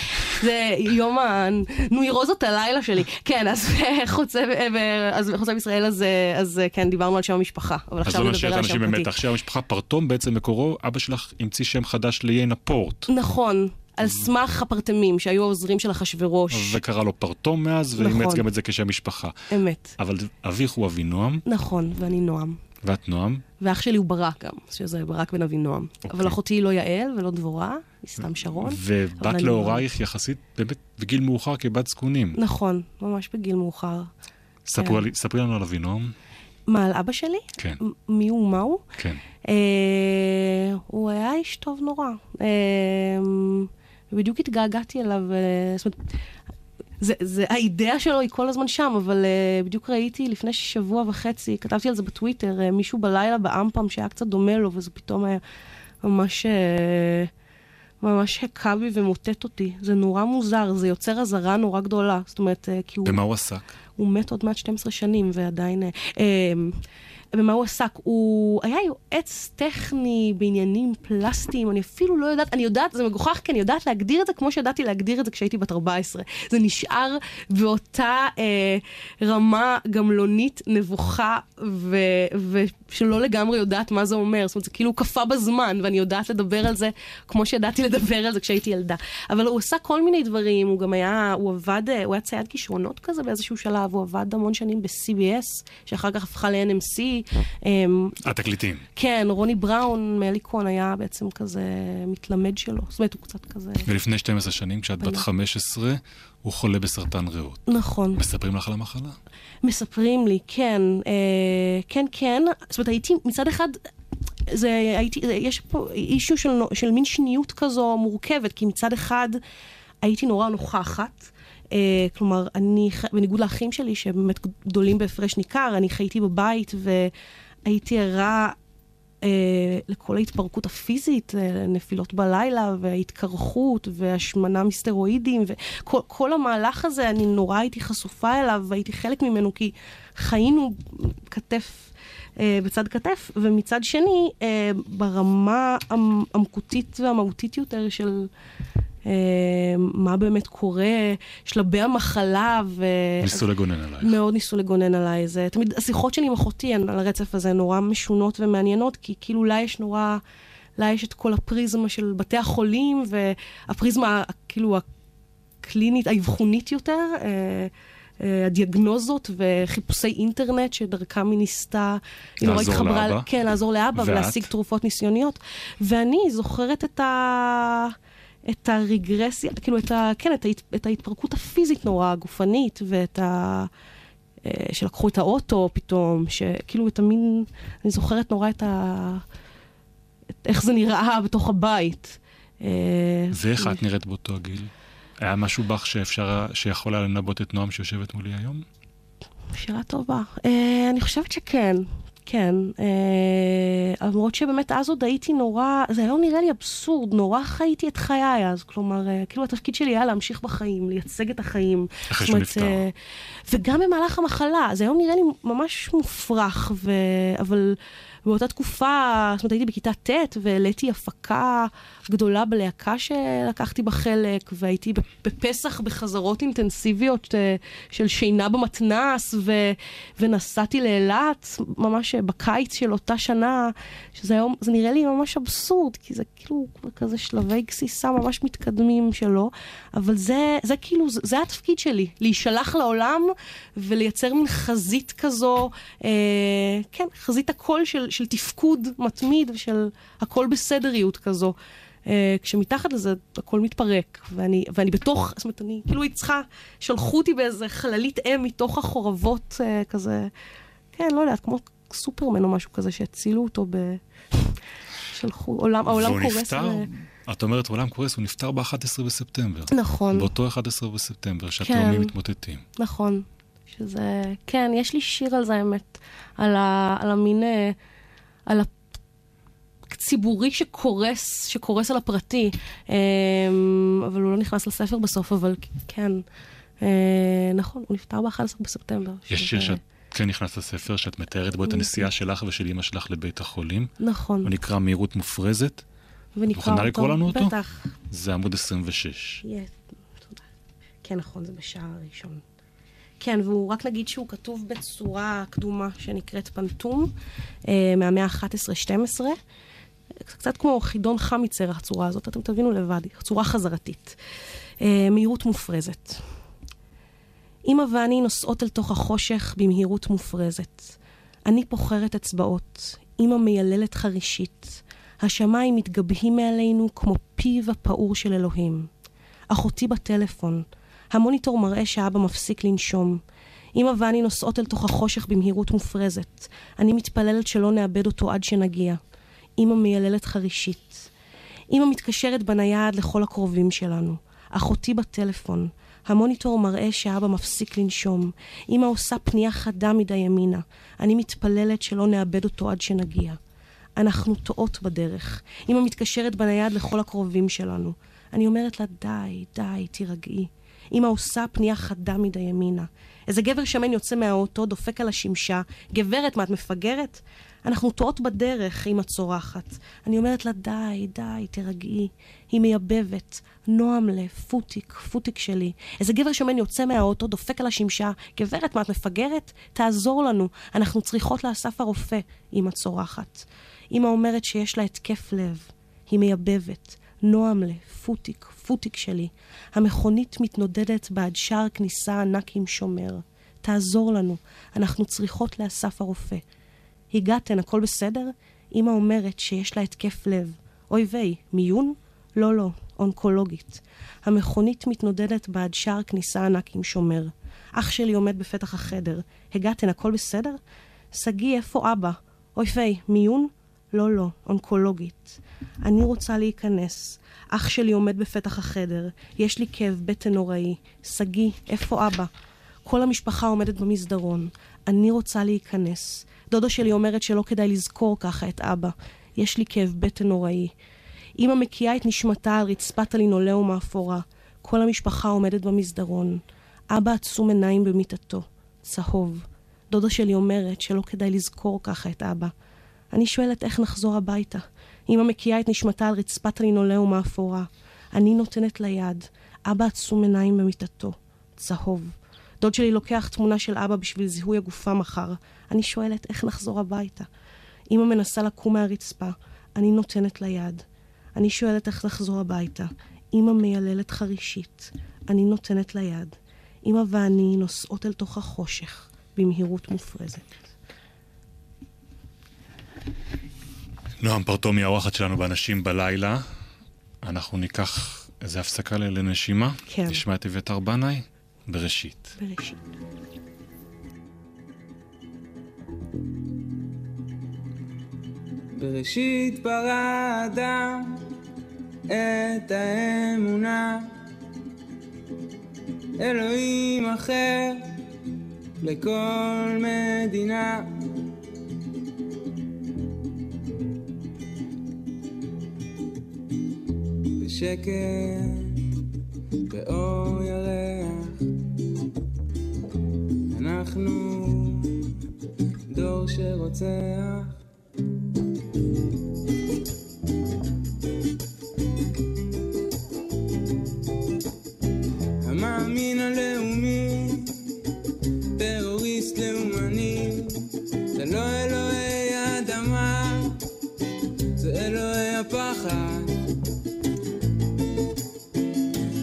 זה יום הנוירוזות הלילה שלי. כן, אז בחוצה, ב- אז בחוצה בישראל, אז, אז כן, דיברנו על שם המשפחה. אבל אז עכשיו לא נדבר על שם פרטי. במתח. שם המשפחה פרטום בעצם מקורו, אבא שלך המציא שם חדש ליינה פורט. נכון, על סמך הפרטמים שהיו העוזרים של אחשוורוש. וקרא לו פרטום מאז, ואימץ נכון. גם את זה כשם משפחה. אמת. אבל אביך הוא אבינועם, נכון, ואני נועם. ואת נועם. ואח שלי הוא ברק גם, שזה ברק בן אבינועם. אבל אחותי היא לא יעל ולא דבורה, היא סתם שרון. ובת להורייך יחסית, באמת, בגיל מאוחר כבת זקונים. נכון, ממש בגיל מאוחר. ספרו כן. ספרי לנו על אבינועם. מה, על אבא שלי? כן, מי הוא, מה הוא? כן. אה, הוא היה איש טוב נורא. אה, ובדיוק התגעגעתי אליו. אה, זאת אומרת, זה, זה, האידאה שלו היא כל הזמן שם, אבל uh, בדיוק ראיתי לפני שבוע וחצי, כתבתי על זה בטוויטר, uh, מישהו בלילה באמפם שהיה קצת דומה לו, וזה פתאום היה ממש, uh, ממש הכה בי ומוטט אותי. זה נורא מוזר, זה יוצר אזהרה נורא גדולה. זאת אומרת, uh, כי הוא... במה הוא עסק? הוא מת עוד מעט 12 שנים, ועדיין... אה, אה, במה הוא עסק? הוא היה יועץ טכני בעניינים פלסטיים, אני אפילו לא יודעת, אני יודעת, זה מגוחך כי אני יודעת להגדיר את זה כמו שידעתי להגדיר את זה כשהייתי בת 14. זה נשאר באותה אה, רמה גמלונית, נבוכה, ו, ושלא לגמרי יודעת מה זה אומר. זאת אומרת, זה כאילו קפא בזמן, ואני יודעת לדבר על זה כמו שידעתי לדבר על זה כשהייתי ילדה. אבל הוא עשה כל מיני דברים, הוא גם היה, הוא עבד, אה, הוא היה צייד כישרונות כזה באיזשהו שלב, הוא עבד המון שנים ב-CBS, שאחר כך הפכה ל-NMC. אמ, התקליטים. כן, רוני בראון מהליקון היה בעצם כזה מתלמד שלו. זאת אומרת, הוא קצת כזה... ולפני 12 שנים, כשאת בת 15, הוא חולה בסרטן ריאות. נכון. מספרים לך על המחלה? מספרים לי, כן, אה, כן, כן. זאת אומרת, הייתי מצד אחד... זה, הייתי, זה, יש פה אישו של, של מין שניות כזו מורכבת, כי מצד אחד הייתי נורא נוכחת. אה, כלומר, אני, בניגוד לאחים שלי, שבאמת גדולים בהפרש ניכר, אני חייתי בבית והייתי ערה אה, לכל ההתפרקות הפיזית, אה, נפילות בלילה והתקרחות והשמנה מסטרואידים וכל כל המהלך הזה, אני נורא הייתי חשופה אליו והייתי חלק ממנו כי חיינו כתף אה, בצד כתף, ומצד שני, אה, ברמה המ- והמהותית יותר של... אה, מה באמת קורה, שלבי המחלה, ו... ניסו לגונן עלייך. מאוד ניסו לגונן עליי. זה תמיד, השיחות שלי עם אחותי על הרצף הזה נורא משונות ומעניינות, כי כאילו לה יש נורא, לה יש את כל הפריזמה של בתי החולים, והפריזמה כאילו הקלינית, האבחונית יותר, אה, אה, הדיאגנוזות וחיפושי אינטרנט שדרכם היא ניסתה, היא נורא התחברה. כן, לעזור לאבא ואת? ולהשיג תרופות ניסיוניות. ואני זוכרת את ה... את הרגרסיה, כאילו את ה... כן, את, ההת, את ההתפרקות הפיזית נורא, הגופנית, ואת ה... אה, שלקחו את האוטו פתאום, שכאילו את המין... אני זוכרת נורא את ה... את איך זה נראה בתוך הבית. אה, ואיך את נראית באותו הגיל? היה משהו בך שאפשר, שיכול היה לנבot את נועם שיושבת מולי היום? שאלה טובה. אה, אני חושבת שכן, כן. אה, למרות שבאמת אז עוד הייתי נורא, זה לא נראה לי אבסורד, נורא חייתי את חיי אז. כלומר, אה, כאילו התפקיד שלי היה להמשיך בחיים, לייצג את החיים. אחרי שהוא נפטר. אה, וגם במהלך המחלה, זה היום נראה לי ממש מופרך, ו... אבל באותה תקופה, זאת אומרת, הייתי בכיתה ט' והעליתי הפקה גדולה בלהקה שלקחתי בה חלק, והייתי בפסח בחזרות אינטנסיביות אה, של שינה במתנס, ו... ונסעתי לאילת ממש בקיץ של אותה שנה, שזה היום, זה נראה לי ממש אבסורד, כי זה כאילו כזה שלבי גסיסה ממש מתקדמים שלו, אבל זה, זה כאילו, זה, זה התפקיד שלי, להישלח לעולם ולייצר מין חזית כזו, אה, כן, חזית הקול של, של תפקוד מתמיד ושל הכל בסדריות כזו. אה, כשמתחת לזה הכל מתפרק, ואני, ואני בתוך, זאת אומרת, אני כאילו הייתי צריכה, שלחו אותי באיזה חללית אם מתוך החורבות אה, כזה, כן, לא יודעת, כמו סופרמן או משהו כזה, שהצילו אותו ב... שלחו, עולם, העולם והוא קורס. נפטר, ו- את אומרת עולם קורס, הוא נפטר ב-11 בספטמבר. נכון. באותו 11 בספטמבר, כן. שהתאומים מתמוטטים. נכון. שזה, כן, יש לי שיר על זה, האמת. על, ה, על המין, אה, על הציבורי שקורס, שקורס על הפרטי. אמ, אבל הוא לא נכנס לספר בסוף, אבל כן, אה, נכון, הוא נפטר ב-11 בספטמבר. יש שיר שאת כן נכנס לספר, שאת מתארת בו את הנסיעה שלך ושל אמא שלך לבית החולים. נכון, הוא נקרא מהירות מופרזת, ונקרא מוכנה לקרוא לנו אותו? בטח. זה עמוד 26. יהיה, תודה. כן, נכון, זה בשער הראשון. כן, והוא רק נגיד שהוא כתוב בצורה קדומה שנקראת פנטום, אה, מהמאה ה-11-12. קצת כמו חידון חמיצר, הצורה הזאת, אתם תבינו לבד, צורה חזרתית. אה, מהירות מופרזת. אמא ואני נוסעות אל תוך החושך במהירות מופרזת. אני פוחרת אצבעות, אמא מייללת חרישית. השמיים מתגבהים מעלינו כמו פיו הפעור של אלוהים. אחותי בטלפון. המוניטור מראה שאבא מפסיק לנשום. אמא ואני נוסעות אל תוך החושך במהירות מופרזת. אני מתפללת שלא נאבד אותו עד שנגיע. אמא מייללת חרישית. אמא מתקשרת בנייד לכל הקרובים שלנו. אחותי בטלפון. המוניטור מראה שאבא מפסיק לנשום. אמא עושה פנייה חדה מדי ימינה. אני מתפללת שלא נאבד אותו עד שנגיע. אנחנו טועות בדרך. אמא מתקשרת בנייד לכל הקרובים שלנו. אני אומרת לה, די, די, תירגעי. אמא עושה פנייה חדה מדי ימינה. איזה גבר שמן יוצא מהאוטו, דופק על השמשה. גברת, מה, את מפגרת? אנחנו טועות בדרך, אמא צורחת. אני אומרת לה, די, די, תירגעי. היא מייבבת. נועם לה, פוטיק, פוטיק שלי. איזה גבר שמן יוצא מהאוטו, דופק על השמשה. גברת, מה, את מפגרת? תעזור לנו. אנחנו צריכות לאסף הרופא, אמא צורחת. אמא אומרת שיש לה התקף לב. היא מייבבת. נועם לה, פוטיק, פוטיק שלי. המכונית מתנודדת בעד שער כניסה ענק עם שומר. תעזור לנו, אנחנו צריכות לאסף הרופא. הגעתן, הכל בסדר? אמא אומרת שיש לה התקף לב. אוי ויי, מיון? לא, לא, אונקולוגית. המכונית מתנודדת בעד שער כניסה ענק עם שומר. אח שלי עומד בפתח החדר. הגעתן, הכל בסדר? שגיא, איפה אבא? אוי ויי, מיון? לא, לא, אונקולוגית. אני רוצה להיכנס. אח שלי עומד בפתח החדר. יש לי כאב בטן נוראי. שגיא, איפה אבא? כל המשפחה עומדת במסדרון. אני רוצה להיכנס. דודו שלי אומרת שלא כדאי לזכור ככה את אבא. יש לי כאב בטן נוראי. אמא מקיאה את נשמתה על רצפת הלינולאום האפורה. כל המשפחה עומדת במסדרון. אבא עצום עיניים במיטתו. צהוב. דודה שלי אומרת שלא כדאי לזכור ככה את אבא. אני שואלת איך נחזור הביתה. אמא מקיאה את נשמתה על רצפת הלינולאום האפורה. אני נותנת לה יד. אבא עצום עיניים במיטתו. צהוב. דוד שלי לוקח תמונה של אבא בשביל זיהוי הגופה מחר. אני שואלת איך נחזור הביתה. אמא מנסה לקום מהרצפה. אני נותנת לה יד. אני שואלת איך לחזור הביתה. אמא מייללת חרישית. אני נותנת לה יד. אמא ואני נוסעות אל תוך החושך במהירות מופרזת. נועם פרטומי, האורחת שלנו באנשים בלילה. אנחנו ניקח איזה הפסקה לנשימה. כן. נשמע את אביתר בנאי בראשית. בראשית. בראשית ברא האדם את האמונה אלוהים אחר לכל מדינה בשקט באור ירח אנחנו דור שרוצח המאמין הלאומי, טרוריסט לאומני, זה לא אלוהי האדמה, זה אלוהי הפחד,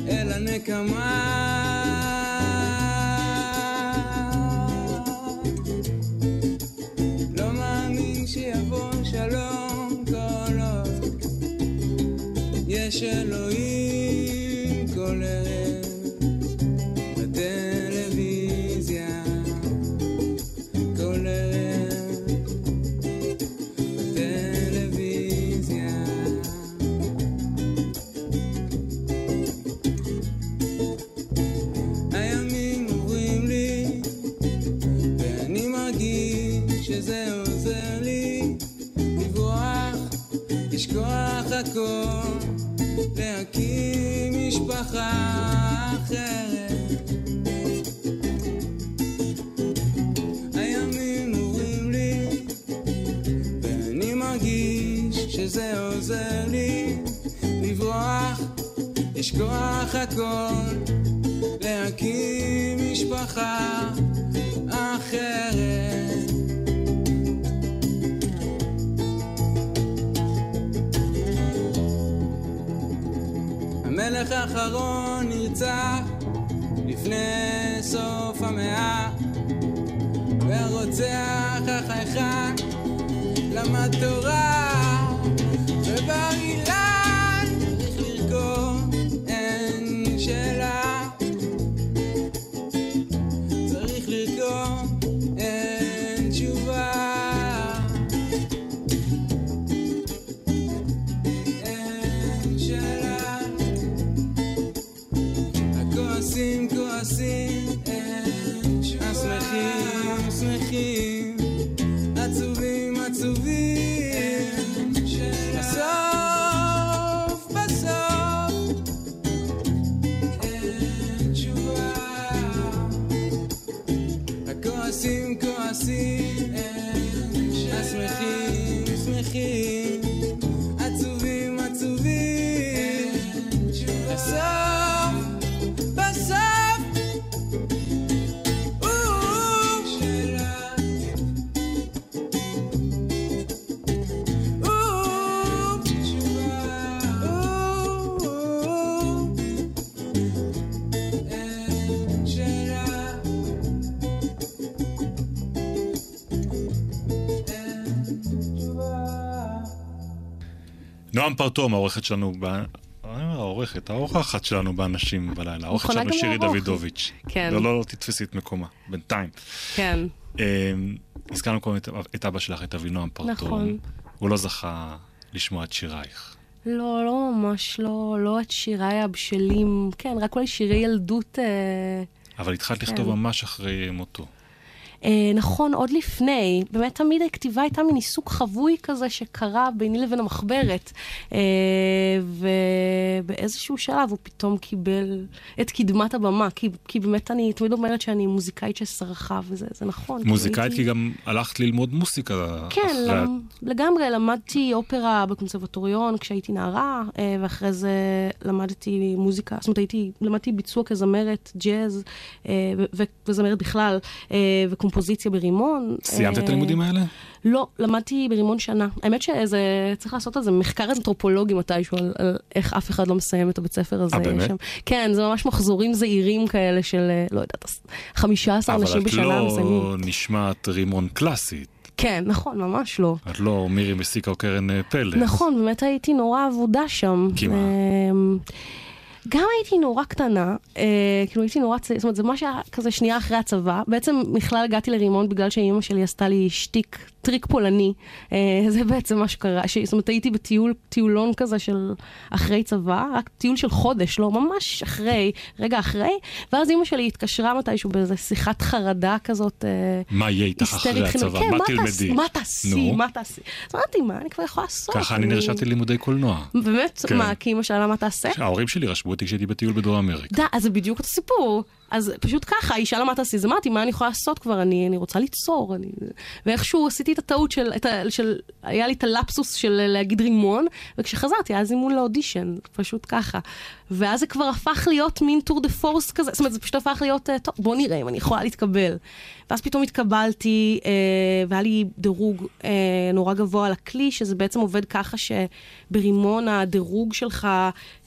אל הנקמה. יש משפחה אחרת. הימים עוברים לי, ואני מרגיש שזה עוזר לי לברוח, לשכוח הכל. המלך האחרון נרצח לפני סוף המאה. והרוצח החייכן למד תורה בסוף בסוף. שאלה. נועם פרטום, העורכת שלנו, העורכת, האורחת שלנו באנשים בלילה, מוכנה שלנו שירי. דוידוביץ'. כן. לא, לא, לא תתפסי את מקומה, בינתיים. כן, אה, הזכרנו קודם את, את אבא שלך, את אבינועם פרטום. נכון. הוא לא זכה לשמוע את שירייך. לא, לא ממש, לא, לא את שיריי הבשלים, כן, רק אולי שירי ילדות, אה, אבל התחלת כן. לכתוב ממש אחרי מותו. אה, נכון, עוד לפני, באמת תמיד הכתיבה הייתה מין עיסוק חבוי כזה שקרה ביני לבין המחברת, אה, ובאיזשהו שלב הוא פתאום קיבל את קדמת הבמה, כי, כי באמת אני תמיד אומרת שאני מוזיקאית שסרחה, וזה זה נכון. כי מוזיקאית, הייתי- כי גם הלכת ללמוד מוסיקה. כן, אחרי- למ... לגמרי, למדתי אופרה בקונסרבטוריון כשהייתי נערה, אה, ואחרי זה למדתי מוזיקה, זאת אומרת, הייתי, למדתי ביצוע כזמרת ג'אז, וזמרת בכלל, אה, וקומפוזיציה ברימון. סיימת את אה, הלימודים האלה? לא, למדתי ברימון שנה. האמת שזה, צריך לעשות על זה מחקר אנתרופולוגי מתישהו, על, על איך אף אחד לא מסיים את הבית ספר הזה. אה, באמת? שם. כן, זה ממש מחזורים זעירים כאלה של, אה, לא יודעת, 15 אבל אנשים את בשנה לא מסיימים. נשמעת רימון קלאסית. כן, נכון, ממש לא. את לא מירי מסיקה או קרן אה, פלס. נכון, באמת הייתי נורא אבודה שם. כי מה? אמ, גם הייתי נורא קטנה, אה, כאילו הייתי נורא צעירה, זאת אומרת, זה ממש היה כזה שנייה אחרי הצבא. בעצם בכלל הגעתי לרימון בגלל שאימא שלי עשתה לי שטיק, טריק פולני. אה, זה בעצם מה שקרה, ש... זאת אומרת, הייתי בטיול, טיולון כזה של אחרי צבא, רק טיול של חודש, לא, ממש אחרי, רגע אחרי, ואז אימא שלי התקשרה מתישהו באיזה שיחת חרדה כזאת. אה, מה יהיה איתך אחרי. הצבא? כן, מה? תלמדי? מה תעשי? נו. מה תעשי? אז אמרתי, מה אני כבר יכולה לעשות? ככה אני נרשמתי ללימודי קולנוע. באמת? כן. מה, כי אמא שאלה מה תעשה? ההורים שלי רשמו אותי כשהייתי בטיול בדרום אמריקה. דה, אז זה בדיוק אותו סיפור. אז פשוט ככה, תעשי, אז אמרתי, מה אני יכולה לעשות כבר? אני, אני רוצה ליצור. אני... ואיכשהו עשיתי את הטעות של, את ה, של, היה לי את הלפסוס של להגיד רימון, וכשחזרתי היה זימון לאודישן, פשוט ככה. ואז זה כבר הפך להיות מין טור דה פורס כזה, זאת אומרת, זה פשוט הפך להיות, אה, טוב, בוא נראה אם אני יכולה להתקבל. ואז פתאום התקבלתי, אה, והיה לי דירוג אה, נורא גבוה על הכלי, שזה בעצם עובד ככה שברימון הדירוג שלך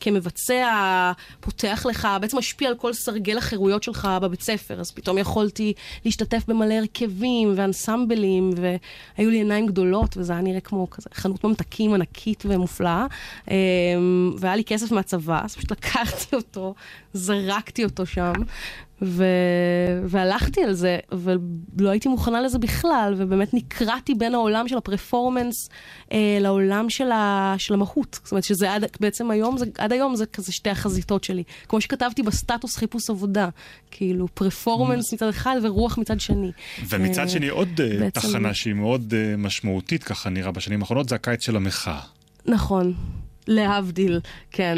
כמבצע פותח לך, בעצם משפיע על כל סרגל החירויות שלך בבית ספר. אז פתאום יכולתי להשתתף במלא הרכבים ואנסמבלים, והיו לי עיניים גדולות, וזה היה נראה כמו כזה חנות ממתקים ענקית ומופלאה. אה, והיה לי כסף מהצבא, אז פשוט לקחתי אותו, זרקתי אותו שם. ו... והלכתי על זה, ולא הייתי מוכנה לזה בכלל, ובאמת נקרעתי בין העולם של הפרפורמנס אה, לעולם של, ה... של המהות. זאת אומרת שזה עד, בעצם היום, זה, עד היום זה כזה שתי החזיתות שלי. כמו שכתבתי בסטטוס חיפוש עבודה, כאילו פרפורמנס מצד אחד ורוח מצד שני. ומצד אה, שני עוד אה, בעצם- תחנה שהיא מאוד אה, משמעותית, ככה נראה בשנים האחרונות, זה הקיץ של המחאה. נכון, להבדיל, כן.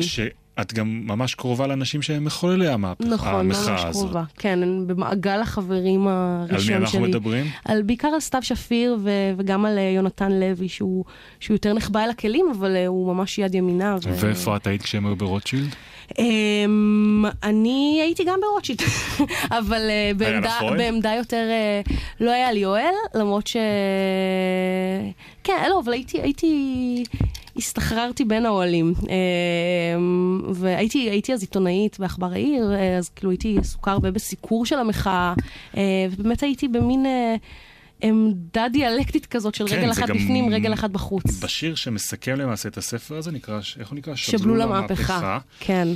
את גם ממש קרובה לאנשים שהם מחוללי המהפכה, נכון, ממש המחאה הזאת. קרובה. כן, אני במעגל החברים הראשון על שלי. מי אנחנו מדברים? על בעיקר על סתיו שפיר ו- וגם על אה, יונתן לוי, שהוא, שהוא יותר נחבא אל הכלים, אבל אה, הוא ממש יד ימינה. ו- ואיפה את היית כשהם היו ברוטשילד? אמ, אני הייתי גם ברוטשילד, אבל אה, בעמדה, אוהל? בעמדה יותר... אה, לא היה לי אוהל, למרות ש... כן, לא, אבל הייתי... הייתי... הסתחררתי בין האוהלים, אמ, והייתי הייתי אז עיתונאית בעכבר העיר, אה, אז כאילו הייתי עסוקה הרבה בסיקור של המחאה, אה, ובאמת הייתי במין עמדה דיאלקטית כזאת של כן, רגל אחת בפנים, רגל אחת בחוץ. בשיר שמסכם למעשה את הספר הזה, נקרא, איך הוא נקרא? שבלול המהפכה. כן.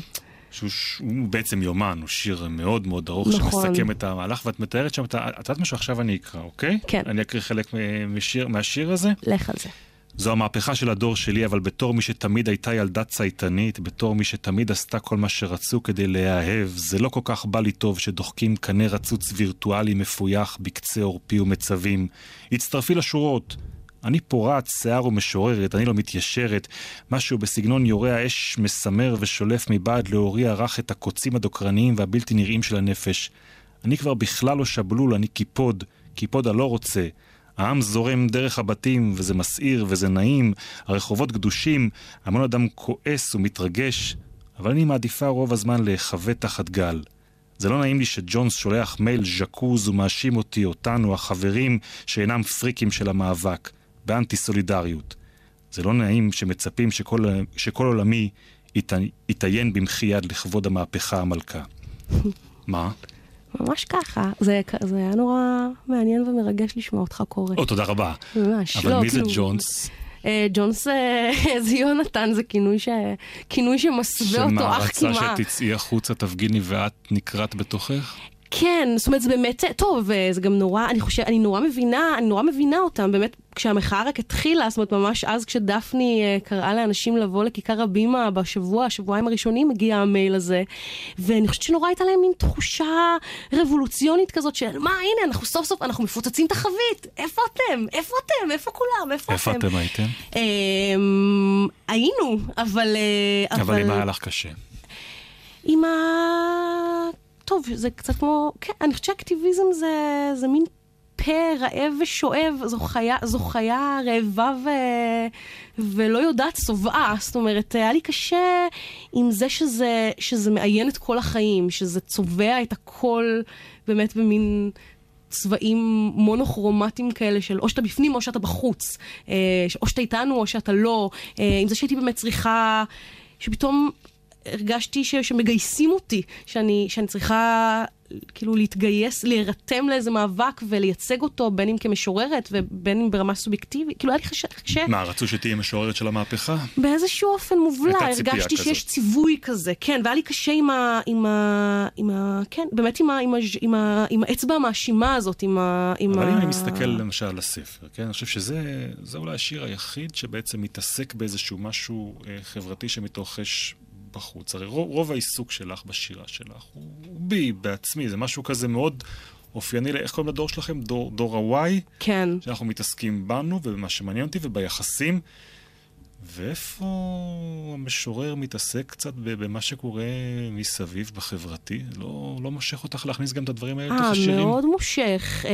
שהוא בעצם יומן, הוא שיר מאוד מאוד ארוך, נכון. שמסכם את המהלך, ואת מתארת שם, את יודעת משהו? עכשיו אני אקרא, אוקיי? כן. אני אקריא חלק משיר, מהשיר הזה. לך על זה. זו המהפכה של הדור שלי, אבל בתור מי שתמיד הייתה ילדה צייתנית, בתור מי שתמיד עשתה כל מה שרצו כדי להאהב, זה לא כל כך בא לי טוב שדוחקים קנה רצוץ וירטואלי מפויח בקצה עורפי ומצבים. הצטרפי לשורות. אני פורעת, שיער ומשוררת, אני לא מתיישרת. משהו בסגנון יורה האש מסמר ושולף מבעד לעורי הרך את הקוצים הדוקרניים והבלתי נראים של הנפש. אני כבר בכלל לא שבלול, אני קיפוד, קיפוד הלא רוצה. העם זורם דרך הבתים, וזה מסעיר וזה נעים, הרחובות גדושים, המון אדם כועס ומתרגש, אבל אני מעדיפה רוב הזמן להיחבא תחת גל. זה לא נעים לי שג'ונס שולח מייל ז'קוז ומאשים אותי, אותנו, החברים שאינם פריקים של המאבק, באנטי סולידריות. זה לא נעים שמצפים שכל, שכל עולמי ית- יתעיין במחי יד לכבוד המהפכה המלכה. מה? ממש ככה. זה, זה היה נורא מעניין ומרגש לשמוע אותך קורא. או, תודה רבה. ממש. אבל לא, מי זה כאילו, ג'ונס? אה, ג'ונס אה, זה יונתן, זה כינוי, ש... כינוי שמסווה אותו אח שמה, קמעה. רצה שתצאי החוצה, תפגיני ואת נקראת בתוכך? כן, זאת אומרת, זה באמת, טוב, אה, זה גם נורא, אני חושבת, אני נורא מבינה, אני נורא מבינה אותם, באמת, כשהמחאה רק התחילה, זאת אומרת, ממש אז כשדפני אה, קראה לאנשים לבוא לכיכר הבימה בשבוע, השבועיים הראשונים הגיע המייל הזה, ואני חושבת שנורא הייתה להם מין תחושה רבולוציונית כזאת של, מה, הנה, אנחנו סוף סוף, אנחנו מפוצצים את החבית, איפה אתם? איפה אתם? איפה כולם? איפה, איפה אתם הייתם? אמ, היינו, אבל... אה, אבל אם היה לך קשה. עם ה... טוב, זה קצת כמו... כן, אני חושבת שאקטיביזם זה, זה מין פה רעב ושואב, זו חיה, זו חיה רעבה ו... ולא יודעת שובעה. זאת אומרת, היה לי קשה עם זה שזה, שזה מעיין את כל החיים, שזה צובע את הכל באמת במין... צבעים מונוכרומטיים כאלה של או שאתה בפנים או שאתה בחוץ, אה, או שאתה איתנו או שאתה לא, אה, עם זה שהייתי באמת צריכה, שפתאום הרגשתי ש, שמגייסים אותי, שאני, שאני צריכה כאילו להתגייס, להירתם לאיזה מאבק ולייצג אותו, בין אם כמשוררת ובין אם ברמה סובייקטיבית. כאילו היה לי קשה, קשה מה, רצו שתהיי משוררת של המהפכה? באיזשהו אופן מובלע, הרגשתי כזאת. שיש ציווי כזה, כן, והיה לי קשה עם ה... עם ה... עם ה... כן, באמת עם, ה, עם, ה, עם, ה, עם האצבע המאשימה הזאת, עם ה... עם אבל ה... אם אני מסתכל למשל על הספר, כן? אני חושב שזה זה אולי השיר היחיד שבעצם מתעסק באיזשהו משהו אה, חברתי שמתרחש בחוץ. הרי רוב, רוב העיסוק שלך בשירה שלך הוא, הוא בי, בעצמי, זה משהו כזה מאוד אופייני, איך קוראים לדור שלכם? דור, דור ה-Y? כן. שאנחנו מתעסקים בנו ובמה שמעניין אותי וביחסים. ואיפה המשורר מתעסק קצת במה שקורה מסביב בחברתי? לא, לא מושך אותך להכניס גם את הדברים האלה לתוך אה, השירים? מאוד מושך.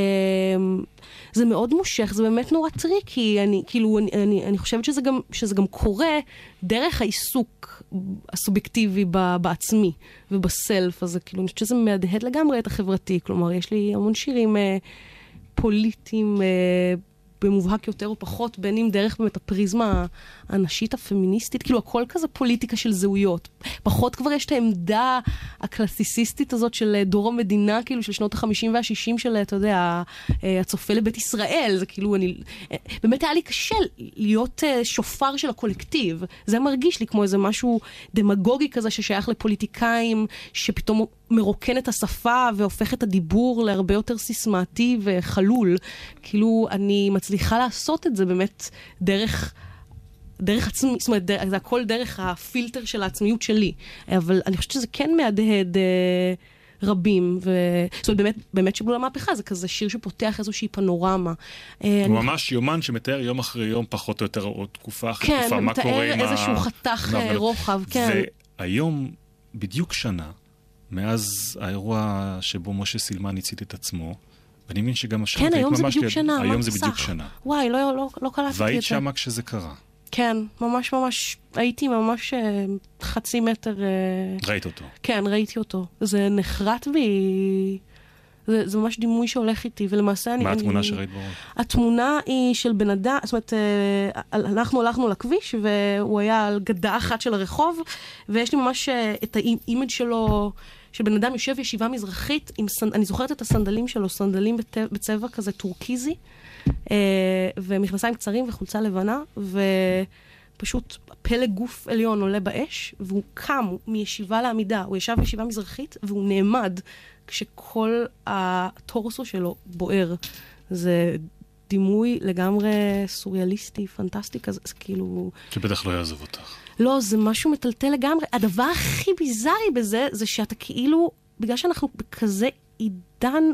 אמ, זה מאוד מושך, זה באמת נורא טריקי. אני, כאילו, אני, אני, אני חושבת שזה גם, שזה גם קורה דרך העיסוק הסובייקטיבי ב, בעצמי וב self. אז זה כאילו, אני חושבת שזה מהדהד לגמרי את החברתי. כלומר, יש לי המון שירים אה, פוליטיים. אה, במובהק יותר או פחות, בין אם דרך באמת הפריזמה הנשית הפמיניסטית, כאילו הכל כזה פוליטיקה של זהויות. פחות כבר יש את העמדה הקלאסיסיסטית הזאת של אה, דור המדינה, כאילו של שנות ה-50 וה-60 של, אתה יודע, אה, הצופה לבית ישראל, זה כאילו, אני... אה, באמת היה לי קשה להיות אה, שופר של הקולקטיב. זה מרגיש לי כמו איזה משהו דמגוגי כזה ששייך לפוליטיקאים, שפתאום מרוקן את השפה והופך את הדיבור להרבה יותר סיסמאתי וחלול. כאילו, אני מצליחה לעשות את זה באמת דרך... דרך עצמי, זאת אומרת, דרך, זה הכל דרך הפילטר של העצמיות שלי. אבל אני חושבת שזה כן מהדהד אה, רבים. ו... זאת אומרת, באמת, באמת שבלול המהפכה זה כזה שיר שפותח איזושהי פנורמה. אה, הוא אני- ממש יומן שמתאר יום אחרי יום, פחות או יותר, או תקופה אחרי כן, תקופה, מה מתאר קורה עם ה... איזשהו חתך, מה- אה, רוחב, כן. היום, בדיוק שנה, מאז האירוע שבו משה סילמן הצית את עצמו, ואני מבין שגם השם כן, היום זה בדיוק ליד- שנה, היום מה זה בדיוק? שנה. וואי, לא, לא, לא קלטתי את זה. והיית שמה כשזה קרה. כן, ממש ממש, הייתי ממש אה, חצי מטר... אה, ראית אותו. כן, ראיתי אותו. זה נחרט בי... זה, זה ממש דימוי שהולך איתי, ולמעשה אני... מה התמונה אני... שראית בראש? התמונה היא של בן אדם, זאת אומרת, אה, אנחנו הלכנו לכביש, והוא היה על גדה אחת של הרחוב, ויש לי ממש את ה image שלו, של בן אדם יושב ישיבה מזרחית, עם סנ... אני זוכרת את הסנדלים שלו, סנדלים בצבע, בצבע כזה טורקיזי, אה, ומכנסיים קצרים וחולצה לבנה, ופשוט פלג גוף עליון עולה באש, והוא קם מישיבה לעמידה, הוא ישב בישיבה מזרחית, והוא נעמד כשכל הטורסו שלו בוער. זה דימוי לגמרי סוריאליסטי, פנטסטי כזה, כאילו... שבטח לא יעזוב אותך. לא, זה משהו מטלטל לגמרי. הדבר הכי ביזארי בזה, זה שאתה כאילו, בגלל שאנחנו בכזה עידן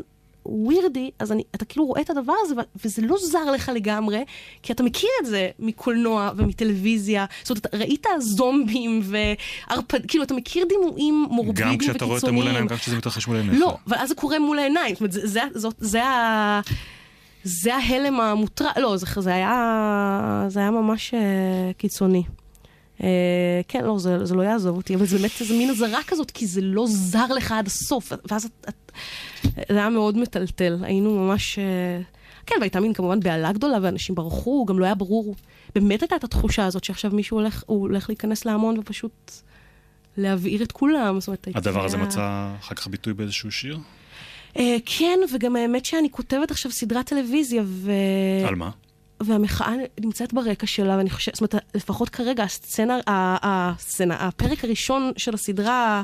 ווירדי, אז אני, אתה כאילו רואה את הדבר הזה, וזה לא זר לך לגמרי, כי אתה מכיר את זה מקולנוע ומטלוויזיה. זאת אומרת, אתה ראית זומבים וערפד, כאילו, אתה מכיר דימויים מורבידיים גם וקיצוניים. כשאתה רואה אותם מול העיניים, גם כשזה מתרחש מול עיניך. לא, אבל אז זה קורה מול העיניים. זאת אומרת, זה, זה, זאת, זה, ה... זה ההלם המוטרע, לא, זה, זה היה, זה היה ממש uh, קיצוני. Uh, כן, לא, זה, זה לא יעזוב אותי, אבל זה באמת איזה מין אזהרה כזאת, כי זה לא זר לך עד הסוף, ואז את, את, זה היה מאוד מטלטל, היינו ממש... Uh, כן, והייתה מין כמובן בהלה גדולה, ואנשים ברחו, גם לא היה ברור. באמת הייתה את התחושה הזאת שעכשיו מישהו הולך, הוא הולך להיכנס להמון ופשוט להבעיר את כולם. זאת אומרת, הדבר הזה היה- מצא אחר כך ביטוי באיזשהו שיר? אה, כן, וגם האמת שאני כותבת עכשיו סדרת טלוויזיה, ו... על מה? והמחאה נמצאת ברקע שלה, ואני חושבת, זאת אומרת, לפחות כרגע, הסצנה, הסצנה, הפרק הראשון של הסדרה,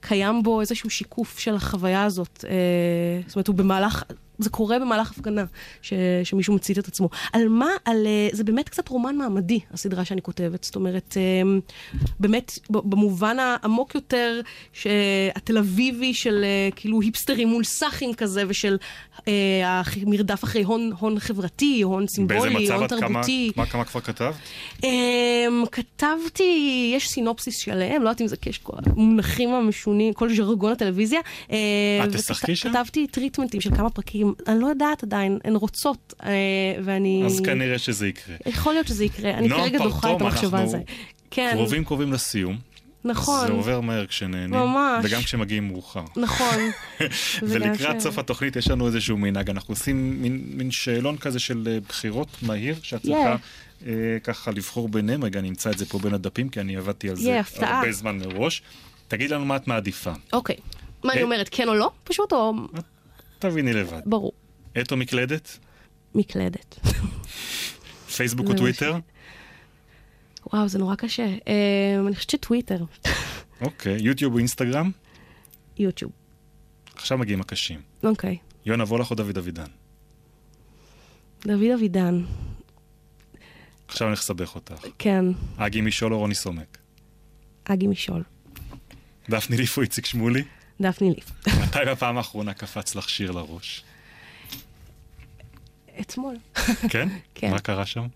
קיים בו איזשהו שיקוף של החוויה הזאת. אה, זאת אומרת, הוא במהלך, זה קורה במהלך הפגנה, ש, שמישהו מצית את עצמו. על מה? על, אה, זה באמת קצת רומן מעמדי, הסדרה שאני כותבת. זאת אומרת, אה, באמת, במובן העמוק יותר, התל אביבי של אה, כאילו היפסטרים מול סאחים כזה, ושל אה, המרדף אחרי הון, הון חברתי, הון באיזה סימבולי, מצב הון את כמה, תרבותי. מה, כמה כבר כתבת? Um, כתבתי, יש סינופסיס שלהם, לא יודעת אם זה כי יש כל המונחים המשונים, כל ז'רגון הטלוויזיה. Uh, את תשחקי שם? כתבתי טריטמנטים של כמה פרקים, אני לא יודעת עדיין, הן רוצות, uh, ואני... אז כנראה שזה יקרה. יכול להיות שזה יקרה, אני כרגע דוחה את המחשבה על זה. כן, קרובים קרובים לסיום. נכון, זה עובר מהר כשנהנים. ממש. וגם כשמגיעים מאוחר. נכון. ולקראת ש- סוף התוכנית יש לנו איזשהו מנהג, אנחנו עושים מין, מין שאלון כזה של אה, בחירות מהיר, שאת צריכה אה, ככה לבחור ביניהם, רגע, אני אמצא את זה פה בין הדפים, כי אני עבדתי על זה הפתעה. הרבה זמן מראש. תגיד לנו מה את מעדיפה. אוקיי. מה אני אה. אומרת, כן או לא? פשוט או... תביני לבד. ברור. עט או מקלדת? מקלדת. פייסבוק או מה טוויטר? וואו, זה נורא קשה. Um, אני חושבת שטוויטר. אוקיי. יוטיוב או אינסטגרם? יוטיוב. עכשיו מגיעים הקשים. אוקיי. יונה וולך או דוד אבידן? דוד אבידן. עכשיו אני לסבך אותך. כן. אגי משול או רוני סומק? אגי משול. דפני ליף או איציק שמולי? דפני ליף. מתי בפעם האחרונה קפץ לך שיר לראש? אתמול. כן? כן. מה קרה שם?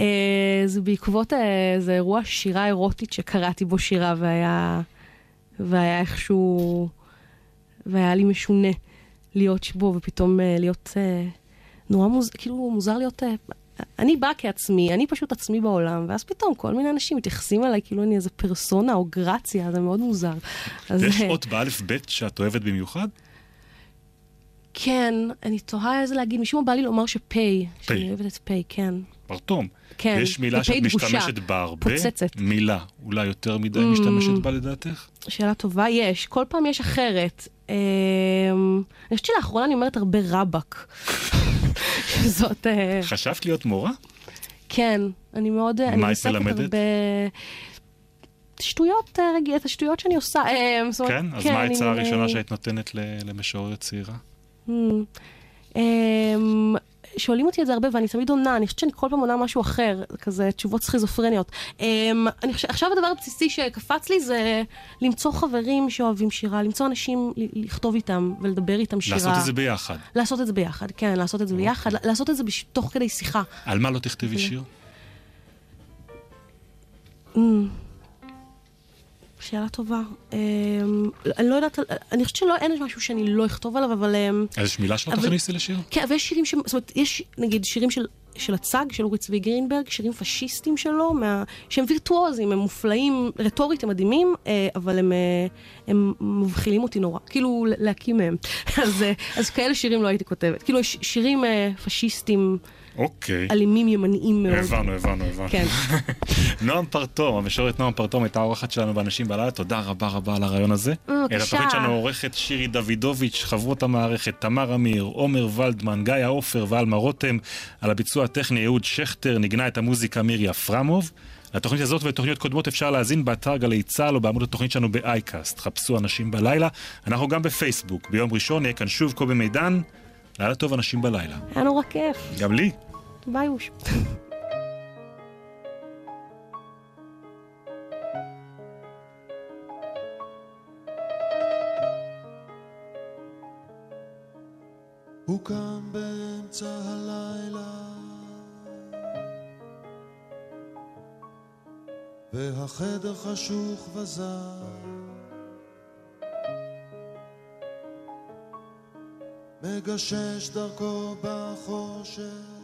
אה, זה בעקבות אה, איזה אירוע שירה אירוטית שקראתי בו שירה והיה, והיה איכשהו, והיה לי משונה להיות בו ופתאום אה, להיות אה, נורא מוזר, כאילו מוזר להיות, אה, אני באה כעצמי, אני פשוט עצמי בעולם, ואז פתאום כל מיני אנשים מתייחסים אליי כאילו אני איזה פרסונה או גרציה, זה מאוד מוזר. אז, יש אה, אות באלף בית שאת אוהבת במיוחד? כן, אני תוהה איזה להגיד, משום מה בא לי לומר שפיי, שאני אוהבת את פיי, כן. פרטום. כן, יש מילה שאת משתמשת בה הרבה? פוצצת. מילה. אולי יותר מדי Mm. משתמשת בה לדעתך? שאלה טובה, יש. כל פעם יש אחרת. אמ, אני חושבת שלאחרונה אני אומרת הרבה רבאק. זאת... אה, חשבת להיות מורה? כן, אני מאוד... מה היית עוסקת מלמדת? שטויות, אה, את השטויות שאני עושה. אה, כן? אז מה אני העצה הראשונה אה, שהיית נותנת למשוררת צעירה? שואלים אותי את זה הרבה ואני תמיד עונה, אני חושבת שאני כל פעם עונה משהו אחר, כזה תשובות סכיזופרניות. אני חושבת, עכשיו הדבר הבסיסי שקפץ לי זה למצוא חברים שאוהבים שירה, למצוא אנשים לכתוב איתם ולדבר איתם שירה. לעשות את זה ביחד. לעשות את זה ביחד, כן, לעשות את זה ביחד, לעשות את זה בש- תוך כדי שיחה. על מה לא תכתבי שיר? אמ, שאלה טובה. אמ, אני לא יודעת, אני חושבת שלא, אין משהו שאני לא אכתוב עליו, אבל... אמ, אז יש מילה שלא תכניסי לשיר? כן, אבל יש שירים ש... זאת אומרת, יש נגיד שירים של, של הצג, של אורי צבי גרינברג, שירים פשיסטים שלו, מה... שהם וירטואוזים, הם מופלאים, רטורית הם מדהימים, אה, אבל הם, אה, הם מבחילים אותי נורא, כאילו להקים מהם. אז, אה, אז כאלה שירים לא הייתי כותבת. כאילו, שירים פשיסטים, אוקיי. אלימים, ימניים מאוד. הבנו, הבנו, הבנו. כן. נועם פרטום, המשוררת נועם פרטום הייתה האורחת שלנו באנשים בלילה, תודה רבה רבה על הרעיון הזה. בבקשה. את התוכנית שלנו עורכת שירי דוידוביץ', חברות המערכת, תמר אמיר, עומר ולדמן, גיא עופר ואלמה רותם, על הביצוע הטכני אהוד שכטר, ניגנה את המוזיקה מירי אפרמוב. לתוכנית הזאת ולתוכניות קודמות אפשר להאזין באתר גלי צה"ל או בעמוד התוכנית שלנו באייקאסט. חפשו אנשים בלילה. אנחנו גם בפייסבוק. ביום ראשון נהיה כאן שוב קובי מידן. לילה טוב אנשים בלילה. היה נורא כיף. גם לי. ביי אוש. הוא קם באמצע הלילה והחדר חשוך וזר מגשש דרכו בחושך.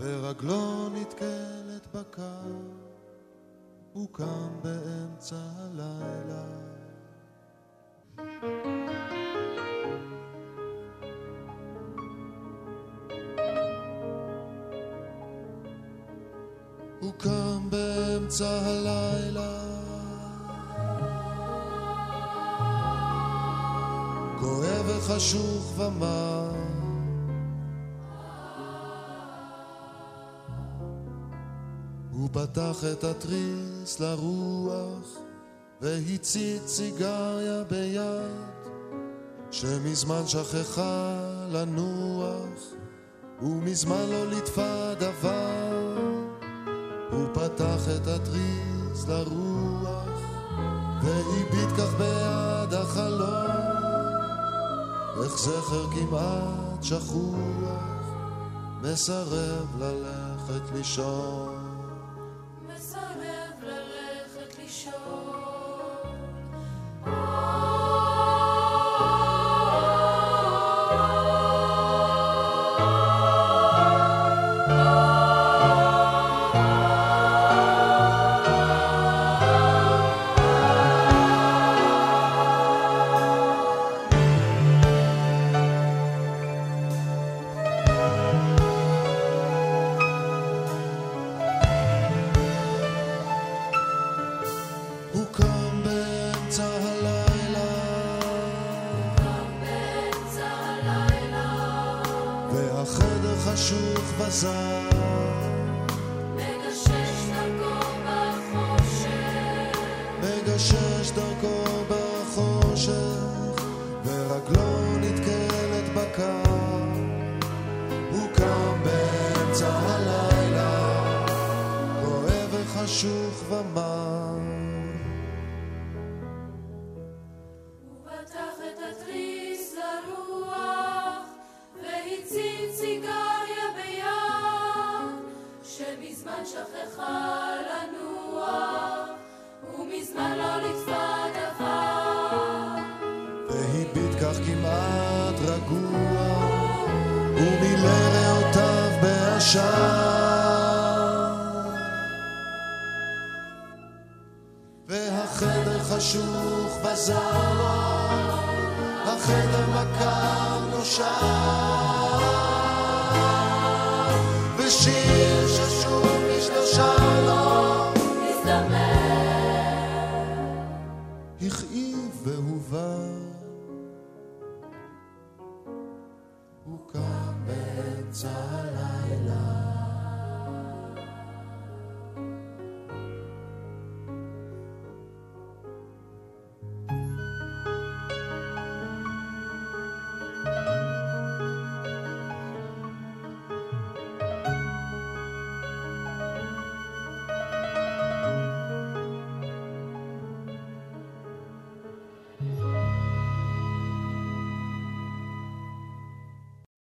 ורגלו נתקלת בקר הוא קם באמצע הלילה. הוא קם באמצע הלילה וחשוך ומר. הוא פתח את התריס לרוח והצית סיגריה ביד שמזמן שכחה לנוח ומזמן לא ליטפה דבר. הוא פתח את התריס לרוח והביט כך בעד החלום איך זכר כמעט שכוח מסרב ללכת לישון מגשש דרכו בחושך